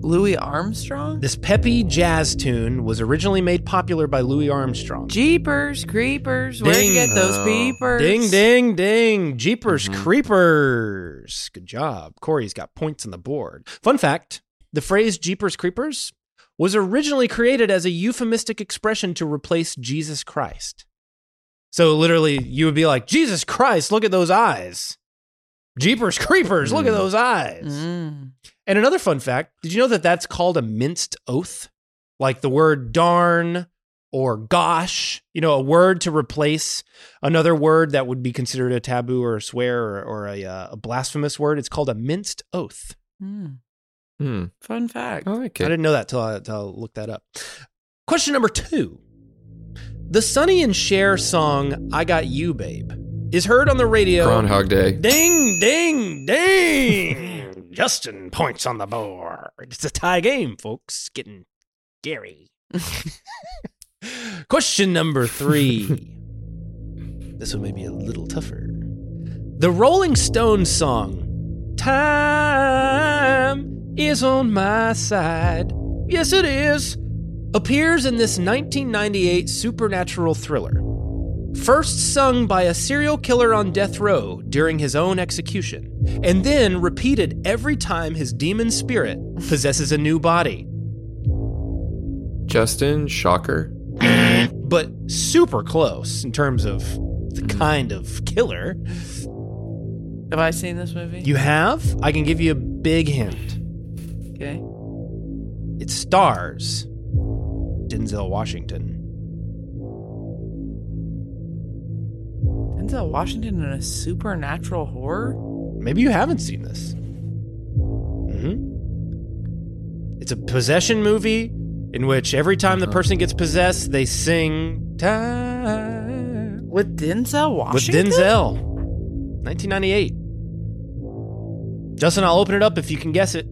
Louis Armstrong? This peppy jazz tune was originally made popular by Louis Armstrong. Jeepers, creepers. Where'd you get those Oh. peepers? Ding, ding, ding. Jeepers Mhm. Creepers. Good job. Corey's got points on the board. Fun fact the phrase Jeepers Creepers was originally created as a euphemistic expression to replace Jesus Christ. So literally, you would be like, Jesus Christ, look at those eyes. Jeepers Creepers, look at Mm. those eyes. Mm. And another fun fact did you know that that's called a minced oath? Like the word darn or gosh, you know, a word to replace another word that would be considered a taboo or a swear or, or a, uh, a blasphemous word. It's called a minced oath. Mm. Hmm. Fun fact. I like I didn't know that till I, till I looked that up. Question number two The Sonny and Cher song, I Got You, Babe, is heard on the radio. Groundhog Day. Ding, ding, ding. Justin points on the board. It's a tie game, folks. Getting scary. Question number three. this one may be a little tougher. The Rolling Stones song, Time is on my side. Yes, it is. Appears in this 1998 supernatural thriller. First sung by a serial killer on death row during his own execution, and then repeated every time his demon spirit possesses a new body. Justin, shocker. But super close in terms of the mm-hmm. kind of killer. Have I seen this movie? You have? I can give you a big hint. okay. It stars Denzel Washington. Denzel Washington in a supernatural horror? Maybe you haven't seen this. hmm It's a possession movie in which every time the person gets possessed, they sing time With Denzel Washington? with Denzel. 1998. Justin, I'll open it up if you can guess it.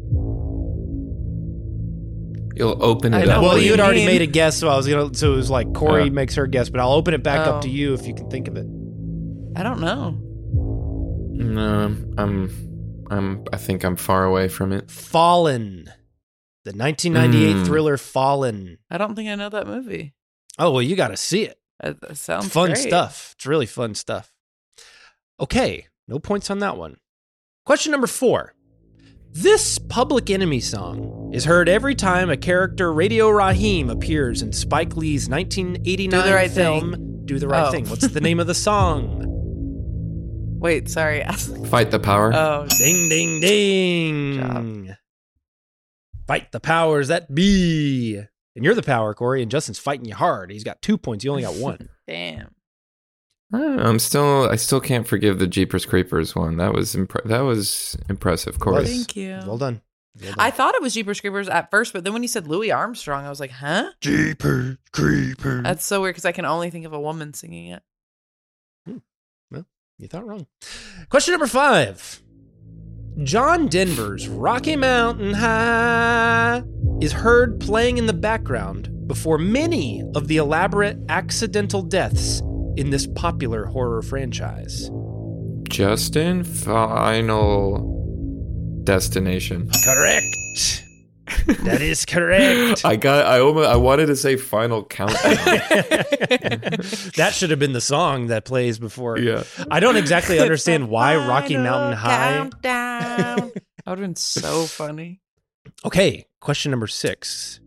You'll open it know up. well, you you had already made a guess, so I was gonna. So it was like Corey Oh. makes her guess, but I'll open it back up Oh. to you if you can think of it. I don't know. No, I'm. I'm. I think I'm far away from it. Fallen. The 1998 Hmm. thriller Fallen. I don't think I know that movie. Oh, well, you got to see it. That, that sounds fun great. stuff. It's really fun stuff. Okay, no points on that one. Question number four. This Public Enemy song is heard every time a character Radio Raheem appears in Spike Lee's 1989 Do the Right film Thing. Do the Right Oh. Thing. What's the name of the song? Wait, sorry. Fight the power. oh, Ding, ding, ding. Fight the powers that be. And you're the power, Corey, and Justin's fighting you hard. He's got two points. You only got one. damn. I don't know, I'm still I still can't forgive the Jeepers Creepers one. That was impre- that was impressive, Corey. Thank you. Well done. I thought it was Jeepers Creepers at first, but then when you said Louis Armstrong, I was like, huh? Jeepers Creepers. That's so weird because I can only think of a woman singing it. You thought wrong. Question number five. John Denver's Rocky Mountain High is heard playing in the background before many of the elaborate accidental deaths in this popular horror franchise. Justin, final destination. Correct. That is correct. I got. I almost. I wanted to say final countdown. that should have been the song that plays before. Yeah. I don't exactly understand why Rocky Mountain High. Countdown. that would have been so funny. Okay, question number six.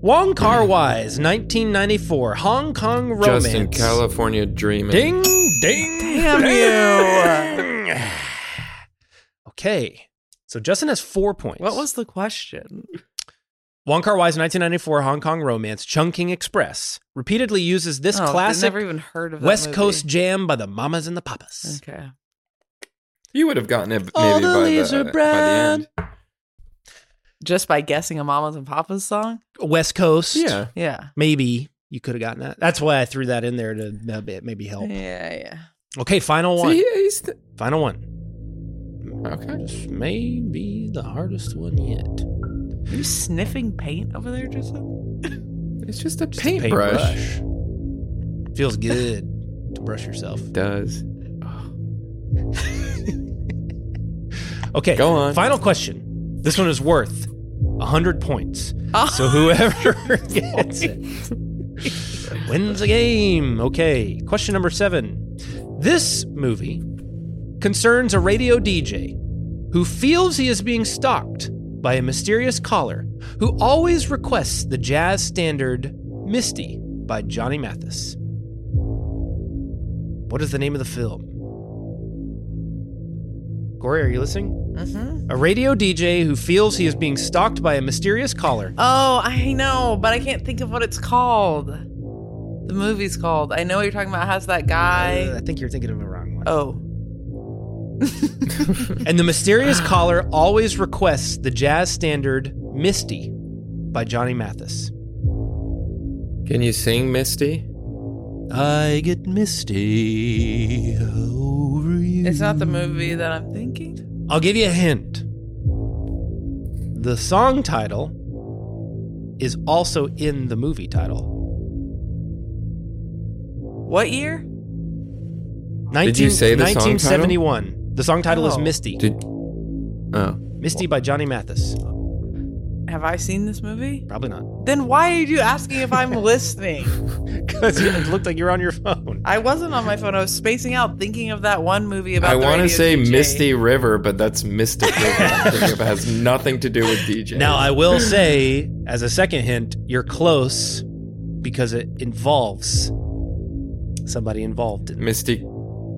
Wong Kar Wai's 1994 Hong Kong romance. Justin, California dreaming. Ding, ding, Damn you. okay, so Justin has four points. What was the question? Wong Kar Wai's 1994 Hong Kong romance, Chungking Express, repeatedly uses this Oh, I've classic never even heard of that West movie. Coast jam by the Mamas and the Papas. Okay. You would have gotten it maybe All the by, leaves the, are by the brown. end. Just by guessing a Mamas and Papas song? West Coast. Yeah. Yeah. Maybe you could have gotten that. That's why I threw that in there to maybe help. Yeah, yeah. Okay, final one. See, he's the- Final one. Okay. This may be the hardest one yet. Are you sniffing paint over there, Justin? It's just a Just a paintbrush. paintbrush. Feels good to brush yourself. Does. Okay, Go on. Final question. This one is worth a hundred points. Oh. So whoever gets it wins the game. Okay. Question number seven. This movie concerns a radio DJ who feels he is being stalked by a mysterious caller who always requests the jazz standard Misty by Johnny Mathis. What is the name of the film? Corey, are you listening? Mm-hmm. A radio DJ who feels he is being stalked by a mysterious caller. Oh, I know, but I can't think of what it's called. The movie's called. I know what you're talking about. Has that guy. Uh, I think you're thinking of the wrong one. oh. And the mysterious caller always requests the jazz standard Misty by Johnny Mathis. Can you sing Misty? I get misty over you. It's not the movie that I'm thinking. I'll give you a hint. The song title is also in the movie title. What year? 19, Did you say the song title? 1971. The song title is Oh. Misty. Did oh Misty by Johnny Mathis. Have I seen this movie? Probably not. Then why are you asking if I'm listening? Because it looked like you're on your phone. I wasn't on my phone. I was spacing out thinking of that one movie about I want to say DJ. Misty River, but that's Mystic River. I'm thinking of. It has nothing to do with DJ. Now, I will say, as a second hint, you're close because it involves somebody involved in Misty.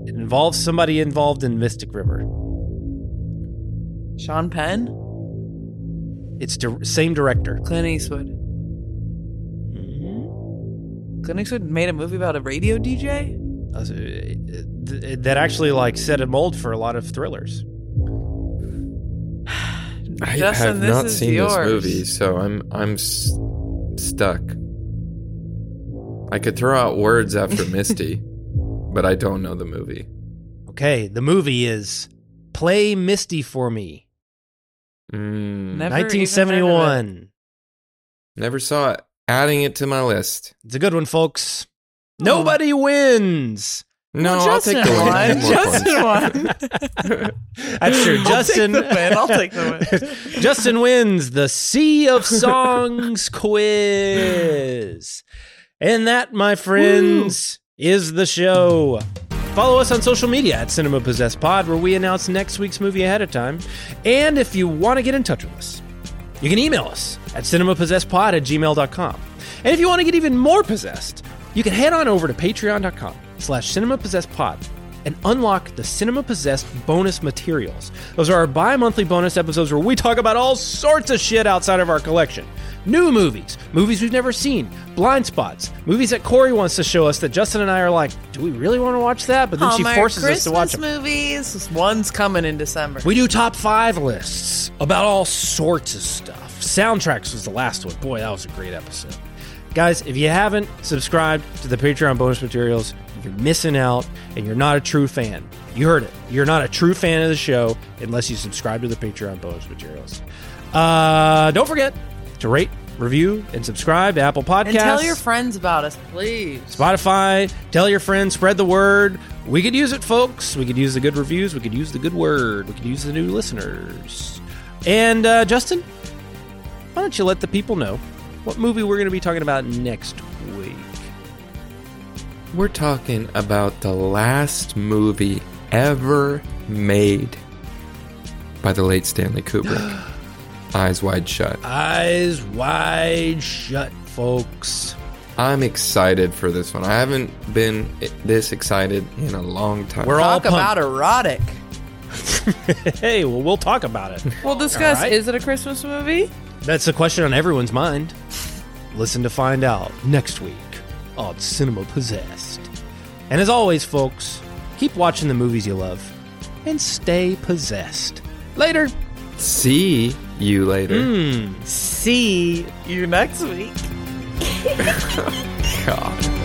It involves somebody involved in Mystic River. Sean Penn? It's di- same director. Clint Eastwood. Clint Eastwood made a movie about a radio DJ? Uh, That actually like set a mold for a lot of thrillers. I Justin, have this not is seen yours. this movie, so I'm I'm s- stuck. I could throw out words after Misty, but I don't know the movie. Okay, the movie is Play Misty for Me, Mm, Never even heard of it. 1971. never saw it. Adding it to my list. It's a good one, folks. Nobody wins. No, Well, I'll take the Justin win. won. More Justin won. That's true. I'll Justin take the win. I'll take the win. Justin wins the Sea of Songs quiz. And that, my friends, is the show. Follow us on social media at Cinema Possessed Pod, where we announce next week's movie ahead of time. And if you want to get in touch with us, you can email us at cinemapossessedpod at gmail.com. And if you want to get even more possessed, you can head on over to patreon.com slash cinemapossessedpod and unlock the Cinema Possessed bonus materials. Those are our bi-monthly bonus episodes where we talk about all sorts of shit outside of our collection. New movies, movies we've never seen, blind spots, movies that Corey wants to show us that Justin and I are like, do we really want to watch that? But then she forces Christmas us to watch them. movies. One's coming in December. We do top five lists about all sorts of stuff. Soundtracks was the last one. Boy, that was a great episode. Guys, if you haven't subscribed to the Patreon bonus materials, you're missing out and you're not a true fan. You heard it. You're not a true fan of the show unless you subscribe to the Patreon bonus materials. Uh, don't forget to rate, review, and subscribe to Apple Podcasts. And tell your friends about us, please. Spotify, tell your friends, spread the word. We could use it, folks. We could use the good reviews. We could use the good word. We could use the new listeners. And uh, Justin, why don't you let the people know what movie we're going to be talking about next week? We're talking about the last movie ever made by the late Stanley Kubrick. Eyes Wide Shut. Eyes wide shut, folks. I'm excited for this one. I haven't been this excited in a long time. We're all Talk about erotic. hey, well, we'll talk about it. We'll discuss All right. is it a Christmas movie? That's the question on everyone's mind. Listen to find out next week on Cinema Possessed. And as always, folks, keep watching the movies you love and stay possessed. Later. See you later. Mm. See you next week. God.